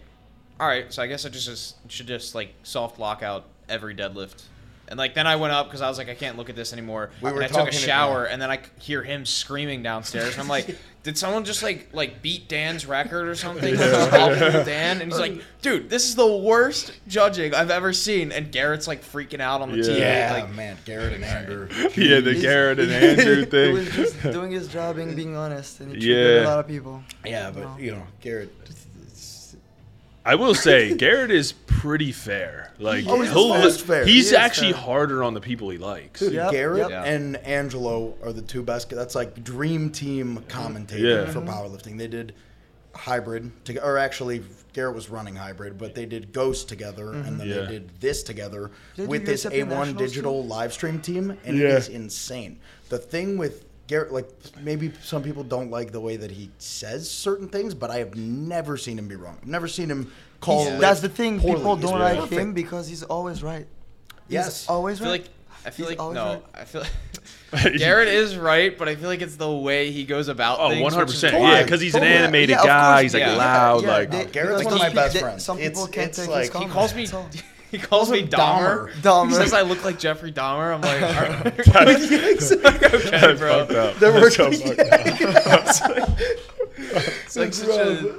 all right, so I guess I just, just should just like soft lock out every deadlift. And like then I went up because I was like I can't look at this anymore. We were and I took a shower and then I c- hear him screaming downstairs and I'm like, *laughs* did someone just like like beat Dan's record or something? Unstoppable Dan *laughs* and he's like, dude, this is the worst judging I've ever seen. And Garrett's like freaking out on the Yeah. TV. Yeah, like, man, Garrett and Andrew. *laughs* yeah, the He's- Garrett and Andrew thing. he was just doing his job and being honest, and he Yeah. triggered a lot of people. Yeah, but No. you know, Garrett. it's- I will say Garrett is pretty fair. Like Oh, he's he'll- most fair. he's He actually fair. harder on the people he likes. Dude, Yep, Garrett yep. and Angelo are the two best. That's like dream team commentating Yeah. for powerlifting. They did hybrid, to, or actually, Garrett was running hybrid, but they did Ghost together, and then Yeah. they did this together Did with this A1 Nationals digital live stream team, and Yeah. it is insane. The thing with Garrett, like maybe some people don't like the way that he says certain things, but I have never seen him be wrong. I've never seen him call. He's- a That's the thing. poorly. People don't like perfect. him because he's always right. He's Yes. always right. like I feel He's like no, right. I feel *laughs* like Garrett is right, but I feel like it's the way he goes about Oh, things. Oh, one hundred percent. Yeah, because he's an animated Yeah, guy. course. He's like Yeah. loud. Yeah, like they- Garrett's because one of my best friends. Some people It's- can't it's take like- his he calls me so- *laughs* he calls me him Dahmer. Dahmer. Dahmer. He says I look like Jeffrey Dahmer. I'm like, *laughs* That's, *laughs* okay, that's bro. fucked up. They're That's so working- fucked up. It's like such a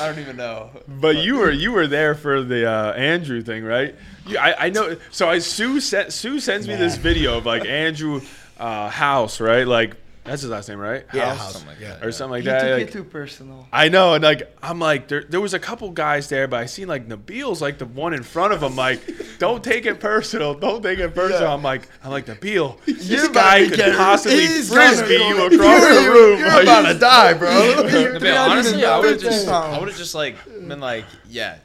I don't even know. But you were you were there for the uh, Andrew thing, right? You, I, I know. So I Sue sent, Sue sends me this video of like Andrew uh, House, right? Like that's his last name, right? Yeah, House? House, Something like yeah. that. or something like he that. took like- it too personal. I know, and like I'm like there, there was a couple guys there, but I seen like Nabil's like the one in front of him. Like, *laughs* don't take it personal. Don't take it personal. I'm like I'm like Nabil. *laughs* This You're guy could get- possibly frisbee you across the You're- room. You're Like, about to die, bro. *laughs* No, but honestly, I would have just I would have just like been like, yeah,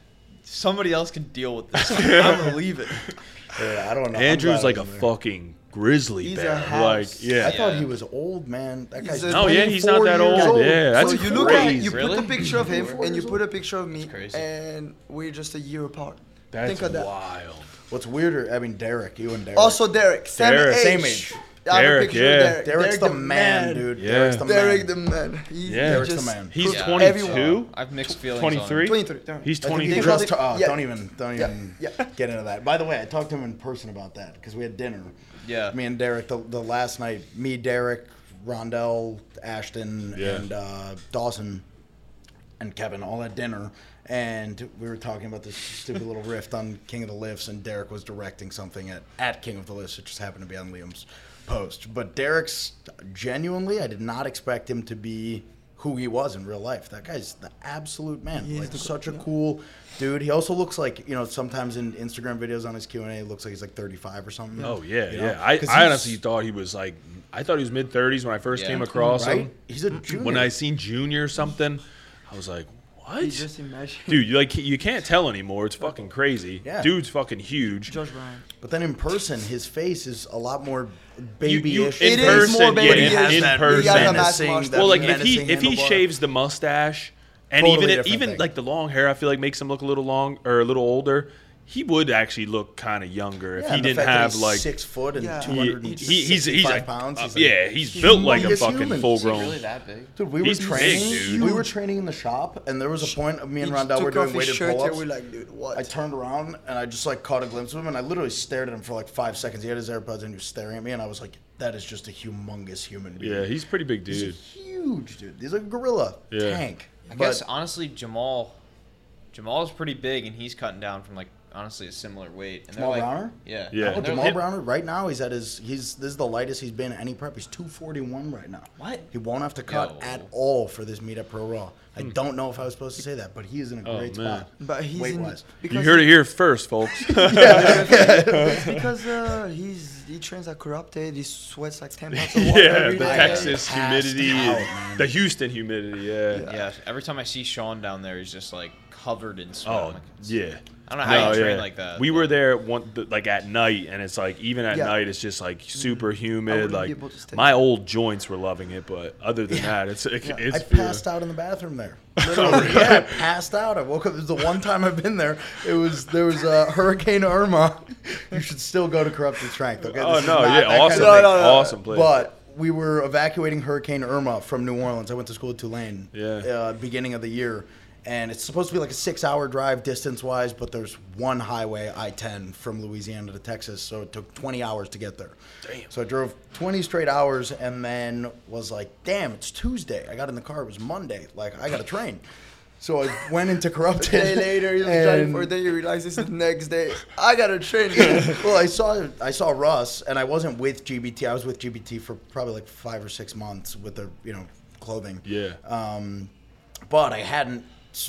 somebody else can deal with this. I'm gonna leave it. yeah, I don't know. Andrew's like a there. fucking grizzly He's a bear. house. Like, yeah. I thought he was old, man. That guy's a- No, yeah, he's not that years old. Yeah, that's so you look at crazy. you put Really? the picture of him and you put a picture of me, and we're just a year apart. That's Think of that. wild. What's weirder? I mean, Derek, you and Derek. Also, Derek, same Derek. age. Same age. I have a Derek, picture yeah. of Derek. Derek's Derek the, man, dude. Yeah. Derek's the Derek man. the man. He, Yeah. he Derek's the man. He's proved 22. everyone- I've mixed feelings. 23? 23. He's I think he 22. just, Probably- uh, yeah. Don't even, don't Yeah, even yeah. get into that. By the way, I talked to him in person about that because we had dinner. Yeah. Me and Derek, the, the last night, me, Derek, Rondell, Ashton, Yeah. and uh, Dawson, and Kevin all at dinner, and we were talking about this stupid little *laughs* rift on King of the Lifts, and Derek was directing something at, at King of the Lifts. It just happened to be on Liam's post. But Derek's genuinely, I did not expect him to be who he was in real life. That guy's the absolute man. He is like the- such a yeah. cool dude. He also looks like you know sometimes in Instagram videos on his Q and A, it looks like he's like 35 or something. Oh yeah, You know? yeah. I, 'Cause I honestly thought he was like I thought he was mid thirties when I first Yeah. came across right. him. He's a junior. When I seen Junior or something, I was like, what? He just imagine. Dude, you like you can't tell anymore. It's fucking crazy. Yeah. Dude's fucking huge. Josh Bryan. But then in person, his face is a lot more babyish. you- in It is person, more baby. yeah, He has in that person. He has menacing- that well, like if he if he shaves the mustache, and Totally even different even thing. like the long hair, I feel like makes him look a little long or a little older. He would actually look kind of younger if Yeah, he didn't have like. six foot and Yeah. two He, hundred he, he's he's a, pounds. uh, like- yeah, he's built like a fucking human. full grown. really that big? Dude, we were He's big, training. dude. We were training in the shop, and there was a point. Of me and He Rondell were doing weighted pull-ups. we're like, dude, what? I turned around and I just like caught a glimpse of him, and I literally stared at him for like five seconds. He had his AirPods and he was staring at me, and I was like, "That is just a humongous human being." Yeah, he's a pretty big dude. he's a huge dude. He's a gorilla Yeah. tank. I But- guess honestly, Jamal, Jamal is pretty big, and he's cutting down from like honestly a similar weight. And Jamal they're like, Browner? Yeah. Yeah. Oh, And they're Jamal like- Browner, right now he's at his he's this is the lightest he's been in any prep. He's two forty one right now. What? He won't have to cut Yo. at all for this meet at Pro Raw. I don't know if I was supposed to say that, but he is in a Oh, great man. spot. But he's weight in wise. You heard it here first, folks. *laughs* *laughs* It's because uh, he's he trains like corrupted. He sweats like ten pounds of water yeah, the day. Texas humidity, out, the Houston humidity. Yeah. Yeah. Every time I see Sean down there, he's just like covered in sweat. Oh, like, yeah. I don't know how No, you train yeah. like that. We but- were there one th- like at night, and it's like even at Yeah. night, it's just like super humid. Like able to my old joints were loving it, but other than that, it's it, Yeah. it's I feeling- passed out in the bathroom there. *laughs* Yeah, I passed out. I woke up. It was the one time I've been there. It was there was uh, Hurricane Irma. *laughs* You should still go to Corrupted Strength. Okay. Oh This no, yeah, that kind awesome, of. No, no, no. awesome place. But we were evacuating Hurricane Irma from New Orleans. I went to school at Tulane. Yeah. Uh, beginning of the year, and it's supposed to be like a six-hour drive distance-wise, but there's one highway, I-10, from Louisiana to Texas, so it took 20 hours to get there. Damn. So I drove 20 straight hours, and then was like, "Damn, it's Tuesday." I got in the car. It was Monday. Like I got a train. So I went into *laughs* Corrupted. A day later, he was driving for a day. You realize this is the next day. I got a train. *laughs* well, I saw I saw Russ, and I wasn't with GBT. I was with GBT for probably like five or six months with the you know clothing. yeah, Um, but I hadn't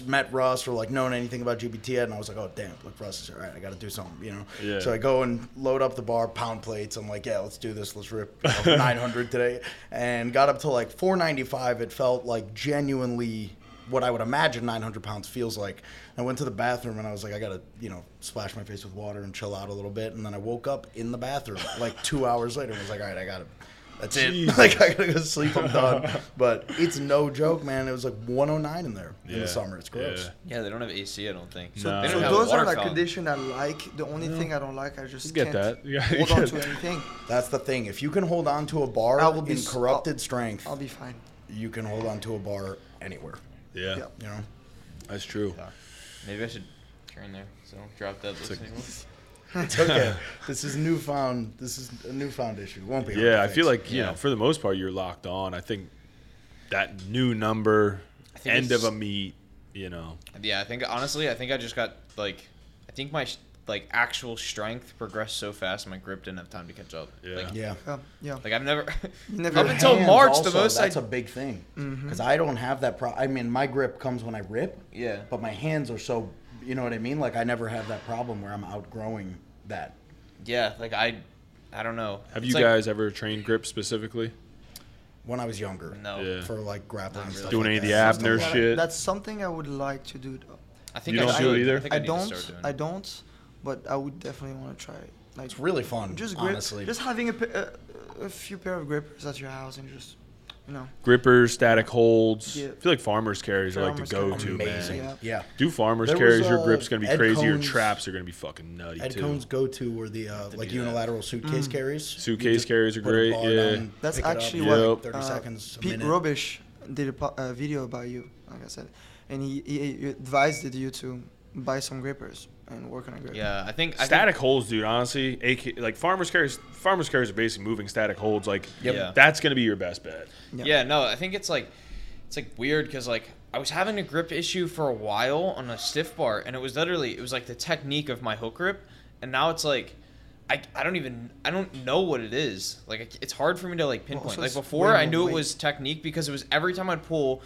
met Russ or like known anything about GBT yet, and I was like, oh damn, look, Russ is all right. I got to do something, you know. Yeah. So I go and load up the bar, pound plates. I'm like, yeah, let's do this. Let's rip you know, *laughs* 900 today, and got up to like 495. It felt like genuinely what I would imagine 900 pounds feels like. I went to the bathroom and I was like, I gotta, you know, splash my face with water and chill out a little bit. And then I woke up in the bathroom like two hours later and was like, all right, I gotta. That's it. *laughs* Like I gotta go sleep. I'm done. *laughs* But it's no joke, man. It was like 109 in there in the summer. It's gross. Yeah. Yeah, they don't have AC. I don't think. No. They So don't have those water are like fountain. conditions I like. The only thing I don't like, I just get can't that. Yeah, *laughs* you hold on to that. anything. That's the thing. If you can hold on to a bar I will be in corrupted I'll- strength, I'll be fine. you can hold on to a bar anywhere. yeah, Yeah. You know. that's true. Yeah. Maybe I should turn there. So drop that. It's a- listening. It's okay. *laughs* this is newfound. This is a newfound issue. It won't be. Yeah, I feel fix. like you Yeah. know, for the most part, you're locked on. I think that new number, end of a meet, you know, Yeah, I think honestly, I think I just got like, I think my like actual strength progressed so fast, my grip didn't have time to catch up. Yeah. Like, Yeah. Yeah, yeah. like I've never. *laughs* You never up until March, also, the most That's I. a big thing Mm-hmm. because I don't have that. Pro- I mean, my grip comes when I rip. Yeah. But my hands are so. You know what I mean? Like I never have that problem where I'm outgrowing that. yeah, like I, I don't know. have It's you like- guys ever trained grip specifically? When I was younger. No. Yeah. For like grappling. and really. stuff Doing like any of the. Abner That- shit? That's something I would like to do. Though. I think You I don't should. do it either? I, think I I, need don't. start doing I don't. But I would definitely want to try it. Like It's really fun. just grip, honestly. just having a, a, a few pair of grippers at your house and just, you know, Grippers, static holds. Yeah. I feel like farmers carries are like the go-to, amazing. man. Yeah. Yeah. Do farmers There carries? was, your uh, grip's gonna be Ed crazy. Your traps are gonna be fucking nutty Ed too. Coan's go-to were the uh, like do that. unilateral suitcase carries. Mm. Suitcase carries are great, yeah. down, That's pick it up, actually what Yep. like 30 uh, seconds, a Pete minute. Rubish did a, po- a video about you, like I said, and he, he, he advised you to buy some grippers and work on a grip. Yeah, I think I Static holds, dude. Honestly, AK, like farmers carries, farmers carries are basically moving static holds. Like, Yep. Yeah. that's gonna be your best bet. Yeah. Yeah, no, I think it's like it's like weird because like I was having a grip issue for a while on a stiff bar, and it was literally it was like the technique of my hook grip, and now it's like. I, I don't even I don't know what it is like it's hard for me to like pinpoint also like before I more knew it was technique because it was every time I'd pull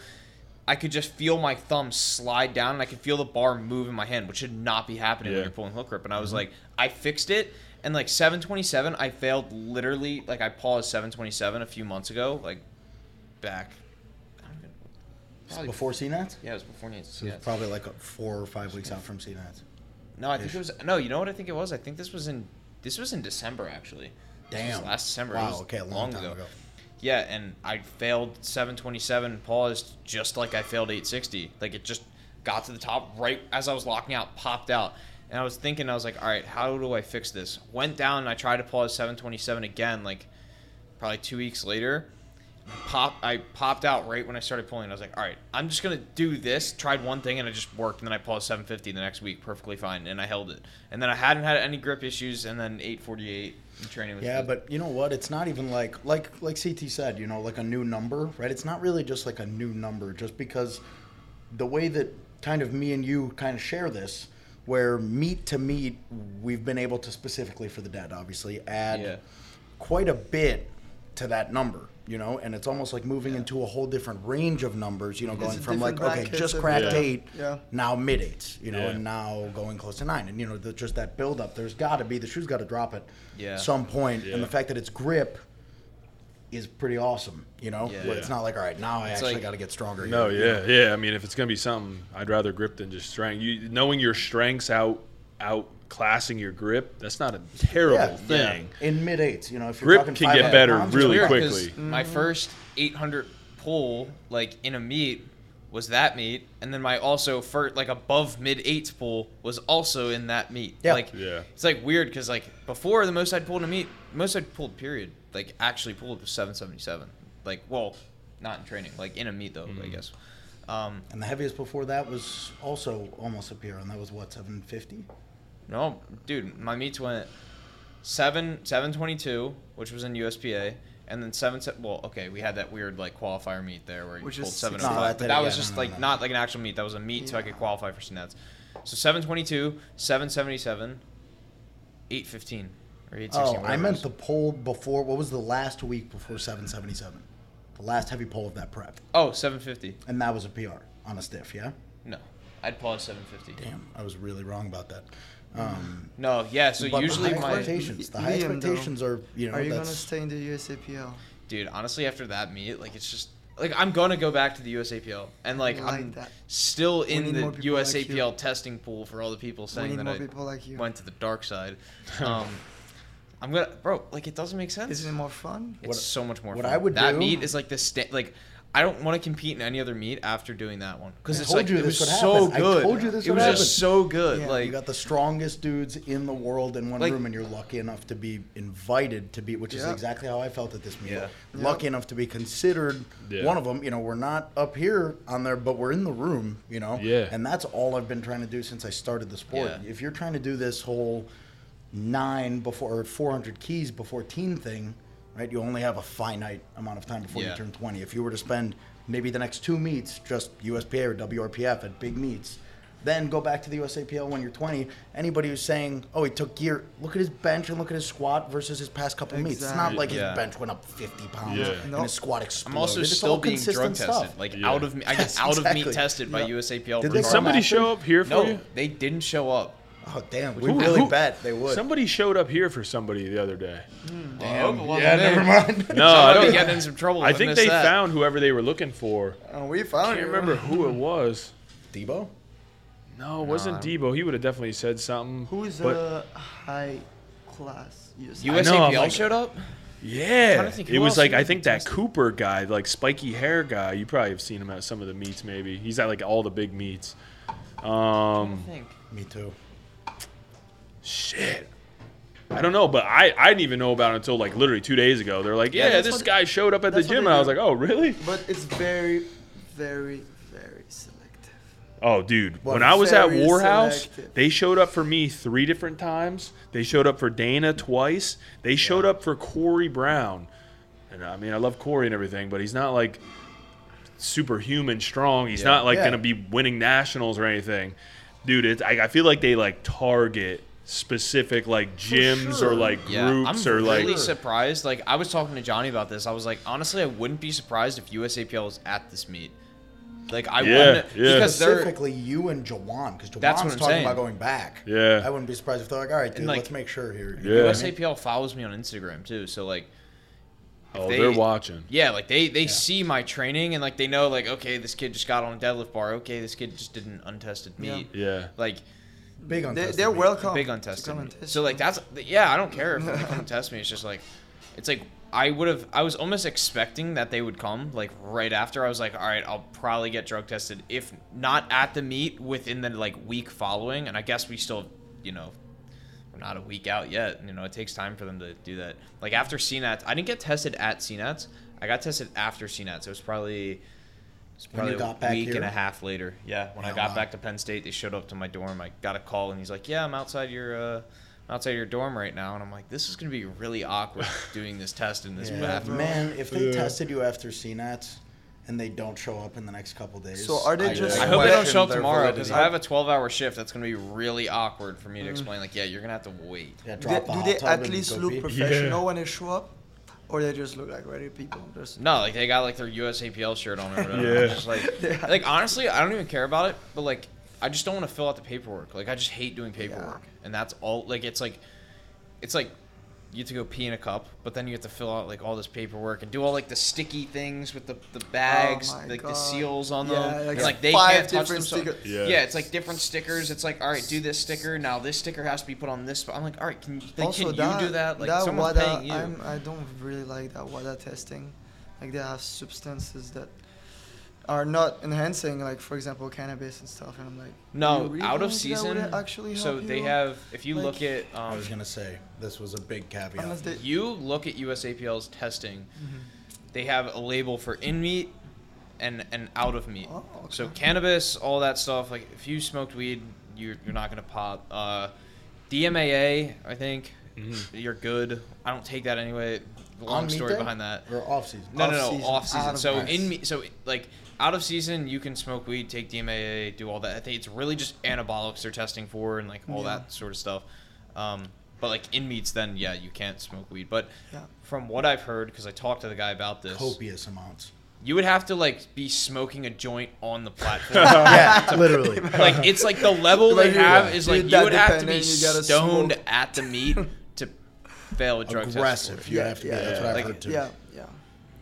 I could just feel my thumb slide down and I could feel the bar move in my hand which should not be happening Yeah. when you're pulling hook grip and I was mm-hmm. like I fixed it and like 727 I failed literally like I paused 727 a few months ago like back I don't even probably Before CNATs? yeah, it was before CNATs. So yeah. it's probably like four or five weeks out from CNATs. No, I think it was no. You know what I think it was? I think this was in this was in December actually. This was Damn. last December. Wow, okay, a long time ago. Yeah, and I failed 727, paused just like I failed 860. Like it just got to the top right as I was locking out, popped out. And I was thinking, I was like, all right, how do I fix this? Went down and I tried to pause 727 again, like probably two weeks later. Pop, I popped out right when I started pulling. I was like, all right, I'm just gonna do this. Tried one thing and it just worked, and then I paused 750 the next week, perfectly fine, and I held it. And then I hadn't had any grip issues, and then 848 in training was Yeah, good. but you know what? It's not even like like like CT said, you know, like a new number, right? It's not really just like a new number, just because the way that kind of me and you kind of share this, where meet to meet, we've been able to specifically for the dead, obviously, add Yeah. quite a bit to that number. You know, and it's almost like moving into a whole different range of numbers. You know, going from like okay, just cracked Yeah. eight, Yeah. now mid eights. You know, Yeah. and now going close to nine, and you know, the, just that build up. There's got to be the shoe's got to drop at Yeah. some point, Yeah. and the fact that it's grip is pretty awesome. You know, Yeah. Where it's not like all right, now I It's actually like- got to get stronger. No, here, you yeah, know? yeah. I mean, if it's gonna be something, I'd rather grip than just strength. You knowing your strengths out out classing your grip, that's not a terrible Yeah. thing. in mid eights. You know, if you're Grip can get better pounds, really Weird, quickly. 'cause My first 800 pull, like in a meet, was that meet, and then my also first like above mid eights pull was also in that meet. Yeah. Like Yeah. it's like weird because like before the most I'd pulled in a meet, most I'd pulled period, like actually pulled was 777. Like well, not in training, like in a meet though, Mm-hmm. I guess. Um, And the heaviest before that was also almost a PR, and that was what 750. No, dude, my meets went seven seven twenty two, which was in USPA, and then seven. se- Well, okay, we had that weird like qualifier meet there where you pulled seven oh No, five, that but that was just no, no, like not like an actual meet. That was a meet so I could qualify for CNATs. So seven twenty two, seven seventy seven, eight fifteen, or eight sixteen. Oh, I meant the poll before. What was the last week before 777? The last heavy poll of that prep, Oh, 750. and that was a PR on a stiff. Yeah. No, I'd pause seven fifty. Damn, I was really wrong about that. Um, No, yeah. So but usually the high my expectations, the high Liam, though, expectations are you know Are you gonna stay in the USAPL? dude honestly after that meet like it's just like i'm gonna go back to the usapl and like I like i'm that. still We in the more people like usapl testing pool for all the people saying that i like you. went to the dark side *laughs* um i'm gonna bro like it doesn't make sense Isn't it more fun? it's What- so much more what fun. I would that do- meet is like the sta- like I don't want to compete in any other meet after doing that one because it's like you it was so happen. I good. told you this it would was happen. just so good. Yeah. like you got the strongest dudes in the world in one Like- room, and you're lucky enough to be invited to be, which is exactly how I felt at this meet. Yeah. Lucky enough to be considered Yeah. one of them. You know, we're not up here on there, but we're in the room. You know, Yeah. And that's all I've been trying to do since I started the sport. Yeah. If you're trying to do this whole nine before or 400 keys before team thing, right? You only have a finite amount of time before Yeah. you turn 20. If you were to spend maybe the next two meets just USPA or WRPF at big meets, then go back to the USAPL when you're 20. Anybody who's saying, "Oh, he took gear," look at his bench and look at his squat versus his past couple meets. It's not like Yeah. his bench went up 50 pounds Yeah. and No. his squat exploded. I'm also It's still being drug tested, stuff. like Yeah. out of me. I *laughs* get Yes, out of me exactly. tested by USAPL. Did for they Somebody show up here for No, you? they didn't show up. Oh damn, we Who- really who- bet they would. Somebody showed up here for somebody the other day. Damn. yeah, never mind. *laughs* No, I don't. getting in some trouble. I think they that. found whoever they were looking for. Oh, we I found can't you. remember who it was. Debo. No, it wasn't Nah. Debo. He would have definitely said something. Who is but- a high class USAPL? I know, I'm USAPL like- showed up. Yeah, think it was like I think that tested. Cooper guy, like spiky hair guy. You probably have seen him at some of the meets. Maybe he's at like all the big meets. Um, I think. Me too. Shit. I don't know, but I, I didn't even know about it until like literally two days ago. They're like, Yeah, yeah, this guy showed up at the gym, and I was like, oh, really? But it's very, very, very selective. Oh, dude. When I was at Warhouse, selective. they showed up for me three different times. They showed up for Dana twice. They showed up for Corey Brown. And I mean, I love Corey and everything, but he's not like superhuman strong. He's Yeah. not like Yeah. going to be winning nationals or anything. Dude, it's, I, I feel like they like target specific like gyms or like Yeah, groups I'm or like. I'm really surprised. Like I was talking to Johnny about this. I was like, honestly, I wouldn't be surprised if USAPL was at this meet. Like I Yeah, wouldn't yeah. because Specifically, you and Jawan, because That's what Jawan's I'm talking saying. about going back. Yeah. I wouldn't be surprised if they're like, all right, dude, like- let's make sure here. Yeah. USAPL follows me on Instagram too. So like oh, they- they, are watching. Yeah, like they they see my training and like they know like okay, this kid just got on a deadlift bar. Okay, this kid just did an untested Yeah. meet. Yeah. Like Big on they, they're me. welcome. big on testing. come and test So like that's yeah, I don't *laughs* care if they come and test me. It's just like it's like I would have I was almost expecting that they would come like right after. I was like, all right, I'll probably get drug tested if not at the meet within the like week following. And I guess we still, you know, we're not a week out yet. You know, it takes time for them to do that. Like after CNAT, I didn't get tested at CNATs. I got tested after CNATs. It was probably. It's probably got a back week and a half later. Yeah, when I got wow. back to Penn State, they showed up to my dorm. I got a call and he's like, "Yeah, I'm outside your uh, outside your dorm right now." And I'm like, "This is gonna be really awkward *laughs* doing this test in this Yeah, bathroom." man, if they Yeah. tested you after CNATs, and they don't show up in the next couple days. So are they I- just I hope they don't show up tomorrow because. I have a 12-hour shift. That's gonna be really awkward for me to explain. Like, yeah, you're gonna have to wait. Yeah, Do drop they, do they at least go look pee. professional Yeah. when they show up, or they just look like regular people? Just No, like they got like their USAPL shirt on or whatever. Yeah. Just like, *laughs* like honestly, I don't even care about it. But like, I just don't want to fill out the paperwork. Like, I just hate doing paperwork, and that's all. Like, it's like, it's like. You have to go pee in a cup, but then you have to fill out like all this paperwork and do all like the sticky things with the, the bags, Oh my like the God. seals on Yeah, them. like and, like they five can't touch them. different So, stickers. Yeah. yeah. it's like different stickers. It's like, all right, do this sticker. Now this sticker has to be put on this. spot. I'm like, all right, can, like, also can that, you do that? Like that someone's WADA, paying you. I'm, I don't really like that WADA testing. Like they have substances that are not enhancing, like for example cannabis and stuff, and I'm like, No, really out of think that would season. actually so they you? have. If you Like- look at, I um, was gonna say this was a big caveat. They, you look at USAPL's testing, Mm-hmm. they have a label for in meet and and out of meet. Oh, So cannabis, all that stuff. Like if you smoked weed, you're you're not gonna pop. Uh, DMAA, I think Mm-hmm. you're good. I don't take that anyway. Long meet story day? behind that. or off season. No, no, no, Off-season, off season. of So gas. in me, so like out of season, you can smoke weed, take DMAA, do all that. I think it's really just anabolics they're testing for and like all Yeah. that sort of stuff. Um, but like in meets, then yeah, you can't smoke weed. But Yeah. from what I've heard, because I talked to the guy about this, Copious amounts. you would have to like be smoking a joint on the platform. *laughs* yeah, *laughs* literally. like it's like the level Like, they have yeah. is You're like you would have to be dependent, you gotta stoned smoke. at the meet *laughs* to fail a drug test. Aggressive. You Yeah, have to be. yeah, that's what I've like- heard too. yeah, yeah.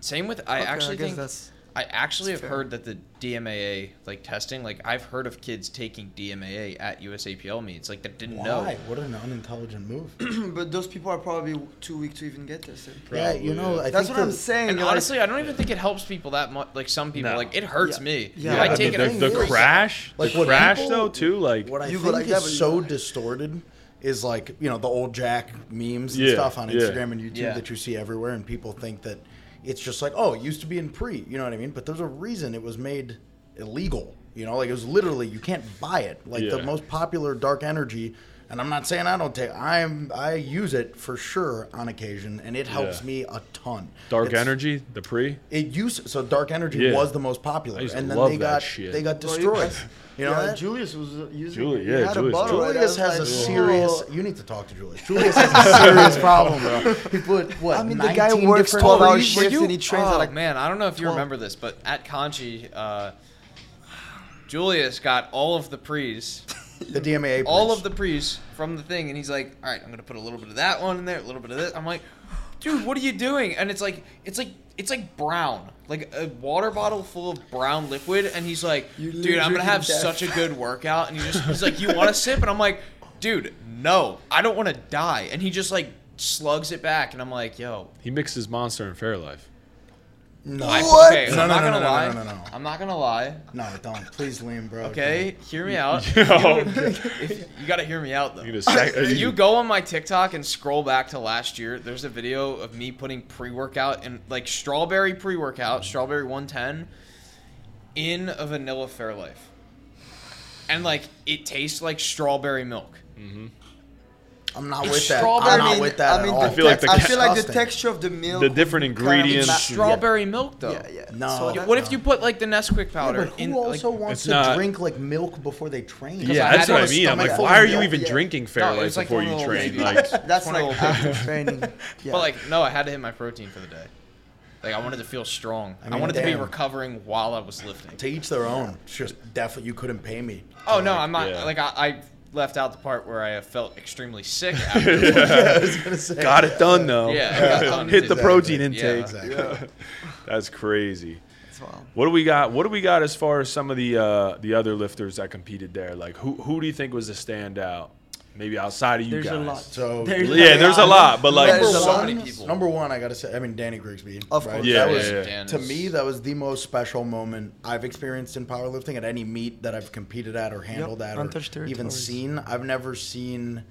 Same with I Okay, actually guess think that's I actually have fair. heard that the DMAA like testing, like I've heard of kids taking DMAA at USAPL meets, like that didn't Why? know. What an unintelligent move. *clears throat* but those people are probably too weak to even get tested. yeah, you know, I That's think what I'm saying. And like- honestly, I don't even think it helps people that much. Like some people, No. like it hurts Yeah. me. Yeah. I Yeah, take the, it. the, the crash, Like the crash people- though too. Like What I You go think like that, is but so die. distorted is like you know the old Jack memes and Yeah, stuff on yeah. Instagram and YouTube Yeah. that you see everywhere, and people think that it's just like oh, it used to be in pre, you know what I mean? But there's a reason it was made illegal. You know, like it was literally you can't buy it. Like the most popular dark energy, and I'm not saying I don't take. I'm I use it for sure on occasion, and it helps Yeah. me a ton. dark It's- energy, the pre. It used so dark energy Yeah. was the most popular, I used to and then love they that got shit. they got Well, destroyed. You know yeah, that? Julius was uh, using. Julius- yeah, had a Julius- bottle. Julius I was has a like, serious. "Whoa." You need to talk to Julius. Julius has a serious *laughs* problem, bro. He put what? I mean, the guy 19 works 12 hour breeds? shifts and he trains oh, at like man, I don't know if you 12. remember this, but at Conchi, uh, Julius got all of the pre's, The DMAA. *laughs* all breeds. of the pre's from the thing, and he's like, "All right, I'm gonna put a little bit of that one in there, a little bit of this." I'm like, "Dude, what are you doing?" And it's like, it's like, it's like brown, like a water bottle full of brown liquid, and he's like, You're "Dude, I'm gonna have death." such a good *laughs* workout," and he just, he's like, "You want to sip?" And I'm like, "Dude, no, I don't want to die," and he just like slugs it back, and I'm like, "Yo." He mixes Monster and Fairlife. No, I, What? Okay, No, I'm no, not no, gonna no, no, lie. no, no, no. I'm not gonna lie. no, don't. Please, Liam, bro. Okay, hear me out. *laughs* Yo. If- you gotta hear me out though. You, sec- If you go on my TikTok and scroll back to last year, there's a video of me putting pre-workout and like strawberry pre-workout, strawberry 110, in a vanilla Fairlife, and like it tastes like strawberry milk. Mm-hmm. I'm not with that. strawberry. I'm not I mean, with that I mean, at all. the I feel like the I feel like the texture of the milk. The different would kind of ingredients. match- Strawberry milk though. Yeah, yeah. No. So that- What if you put like the Nesquik Yeah, powder but who in? also like, wants to not- drink like milk before they train? yeah, that's what I mean. I'm like, why are you even Yeah. drinking No, Fairlife was like before you train? Like, *laughs* That's one of like the- after training. Yeah. *laughs* But like, no, I had to hit my protein for the day. Like I wanted to feel strong. I, I mean, wanted to be recovering while I was lifting. To each their own. It's just definitely you couldn't pay me. Oh no, like- I'm not. yeah. Like I, I left out the part where I felt extremely sick. *laughs* After yeah, I was gonna say. got it done though. Yeah, *laughs* done. Hit the Exactly. protein Yeah. intake. *laughs* Exactly. That's crazy. That's wild. What do we got? What do we got as far as some of the uh, the other lifters that competed there? Like who who do you think was a standout? Maybe outside of you There's guys. a lot. So There's Yeah, there's a lot, but like There's There's so lot. many people. Number one, I gotta say, I mean Danny Grigsby. Of right? course. Yeah, that yeah, was yeah. Dan to me that was the most special moment I've experienced in powerlifting at any meet that I've competed at or handled at or untouched even seen. I've never seen.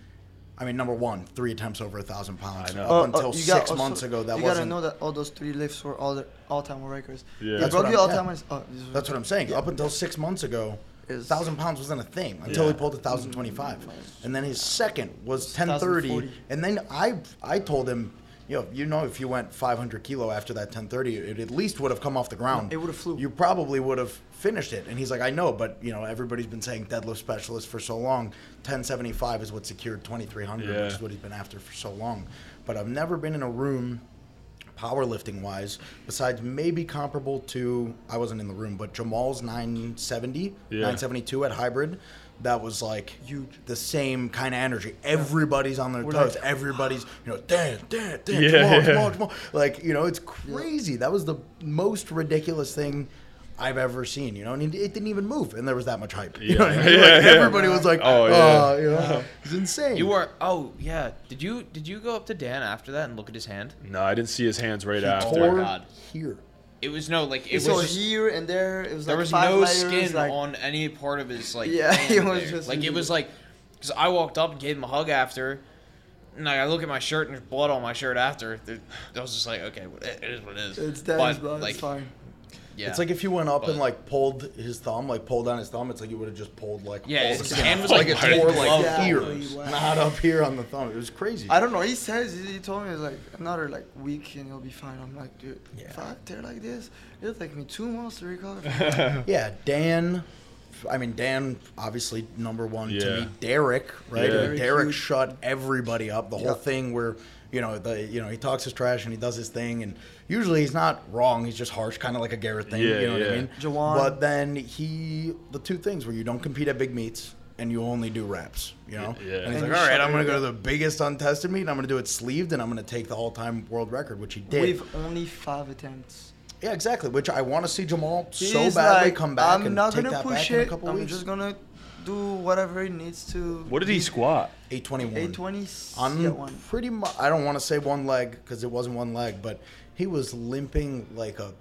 I mean, number one, three attempts over a thousand pounds. I know. Up Uh, uh, until you got six also- months ago, that you wasn't. gotta know that all those three lifts were all the all-time records. Yeah. You That's broke what the I'm- all-time. yeah. ones- Oh, That's what I'm saying. Up until six months ago, Is- thousand pounds wasn't a thing until Yeah. he pulled a thousand twenty-five, mm-hmm. and then his second was ten thirty, and then I I told him, you know, you know, if you went 500 kilo after that 1030, it at least would have come off the ground. It would've flew. You probably would have finished it. And he's like, I know, but you know, everybody's been saying deadlift specialist for so long. 1075 is what secured 2300, Yeah. which is what he's been after for so long. But I've never been in a room powerlifting wise, besides maybe comparable to I wasn't in the room, but Jamal's 970, Yeah. 972 at hybrid. That was like Huge. the same kind of energy. Everybody's on their We're toes. like- Everybody's, you know, Dan, Dan, Dan, Yeah, Jamal, yeah. Jamal, Jamal. Like, you know, it's crazy. That was the most ridiculous thing I've ever seen, you know, and it, it didn't even move, and there was that much hype. You know what I mean? Yeah, Like, *laughs* yeah. everybody was like, Oh, oh, yeah. you know, it's insane. You were oh yeah. Did you did you go up to Dan after that and look at his hand? No, I didn't see his hands right He after. tore oh God. here. It was no like it It was was just, here and there. It was there like was five no layers, skin like, on any part of his like Yeah, *laughs* hand it was there. just like it was like because I walked up and gave him a hug after. And like, I look at my shirt and there's blood on my shirt after. There- I was just like, okay, it it is what it is. It's But, Dan's blood. Like, it's fine. Yeah. It's like if you went up and like pulled his thumb, like pulled down his thumb. It's like you would have just pulled like Yeah, all his the his skin hand was like like it a tore glove. like Yeah. here, not up here on the thumb. It was crazy. I don't know. He says he, he told me it's like another like week and he'll be fine. I'm like, dude, Yeah. if I tear like this, it'll take me two months to recover. *laughs* Yeah, Dan. I mean, Dan, obviously number one Yeah. to me. Derek, right? Yeah. Derek, Derek shut everybody up. The whole thing where, you know, the you know he talks his trash and he does his thing, and usually he's not wrong. He's just harsh, kind of like a Garrett thing. Yeah, you know what. I mean? Jawan. But then he, the two things where you don't compete at big meets. And you only do reps, you know. Yeah. And he's And like, "All right, I'm gonna go to the biggest untested meet, and I'm gonna do it sleeved, and I'm gonna take the all-time world record, which he did. With only five attempts. yeah, exactly. Which I want to see Jamal so badly like, come back I'm and not take gonna that push back in a couple I'm weeks. just gonna do whatever it needs to. What did he squat? 821. 820. On yeah, one. pretty much, I don't want to say one leg because it wasn't one leg, but he was limping like a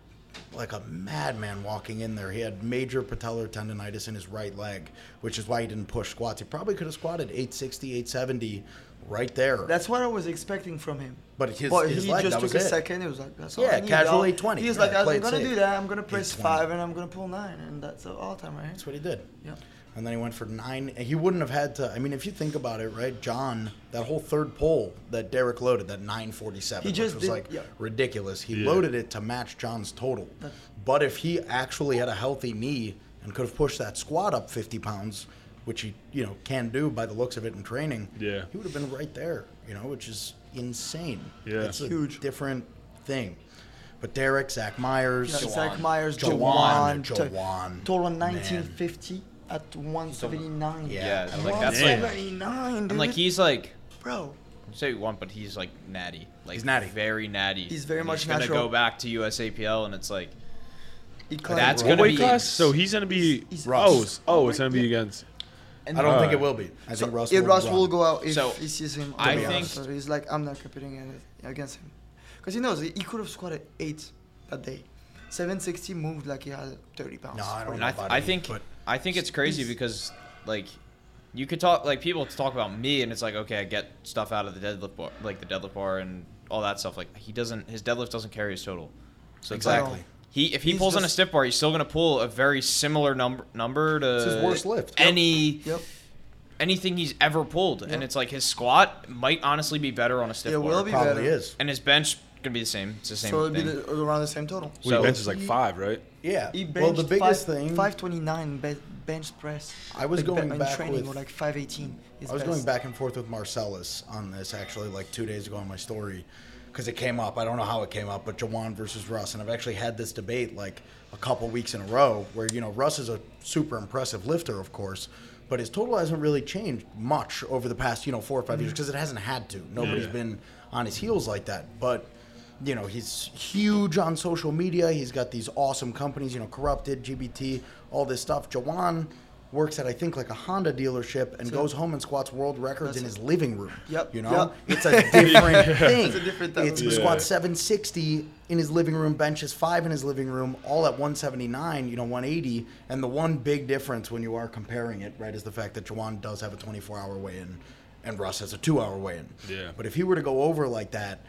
like a madman walking in there. He had major patellar tendonitis in his right leg, which is why he didn't push squats. He probably could have squatted 860, 870 right there. That's what I was expecting from him. But his- but his he leg, just that took was a it. second. It was like that's all Yeah, I need, casual y'all. 820. He was Yeah, like, I'm gonna do that. I'm gonna press five and I'm gonna pull nine, and that's all time right. That's what he did. Yeah. And then he went for nine. He wouldn't have had to. I mean, if you think about it, right? John, that whole third pull that Derek loaded, that 947, He just which was did- like yeah. ridiculous. He Yeah. loaded it to match John's total. But if he actually had a healthy knee and could have pushed that squat up 50 pounds, which he, you know, can do by the looks of it in training, Yeah. he would have been right there. You know, which is insane. Yeah. it's a Huge. different thing. But Derek, Zach Myers, Yeah, Zach Myers, Jawan, Jawan, to- Jawan, total man. 1950 at 179. Yeah, Yeah, I like that's that. like, 179, dude. and like he's like bro. say what you want, but he's like natty. Like He's natty. very natty. He's very And much he's gonna go back to USAPL, and it's like That's gonna weight be- class? So he's gonna be. He's- Russ. Oh, it's- oh, it's gonna be against. And I don't uh, think it will be. I so think Ross, will Russ run. will go out if So, he sees him. I to be think- So he's like, I'm not competing against- against him, because he knows he could have squatted eight that day. 760 moved like he had 30 pounds. No, I don't know I, th- I think but I think it's crazy he's- because like you could talk like people talk about me and it's like okay I get stuff out of the deadlift bar like the deadlift bar and all that stuff like he doesn't his deadlift doesn't carry his total so it's like, Exactly. he if he He's pulls on a stiff bar he's still gonna pull a very similar number number to It's his worst lift. Any Yep. anything he's ever pulled and it's like his squat might honestly be better on a stiff It bar will be probably better. is. and his bench gonna be the same it's the same So it'll be the, around the same total. Well, So- bench is like five, right? Yeah. He well, the biggest five, thing 529 be- bench press. I was Like, going be- back training with- or like 518. Is I was best. going back and forth with Marcellus on this actually like two days ago on my story because it came up. I don't know how it came up, but Jawan versus Russ, and I've actually had this debate like a couple weeks in a row where you know Russ is a super impressive lifter, of course. But his total hasn't really changed much over the past, you know, four or 5 mm-hmm. years because it hasn't had to. Nobody's Yeah. been on his heels like that. But you know, he's huge on social media. He's got these awesome companies, you know, Corrupted, GBT, all this stuff. Jawan works at I think like a Honda dealership and So- goes home and squats world records in That's his living room. Yep, You know, yep. it's a *laughs* different thing. It's a different thing. It's of- he Yeah. squats 760 in his living room, benches five in his living room, all at 179. You know, 180. And the one big difference when you are comparing it, right, is the fact that Jawan does have a 24-hour weigh-in, and Russ has a two-hour weigh-in. Yeah. But if he were to go over like that,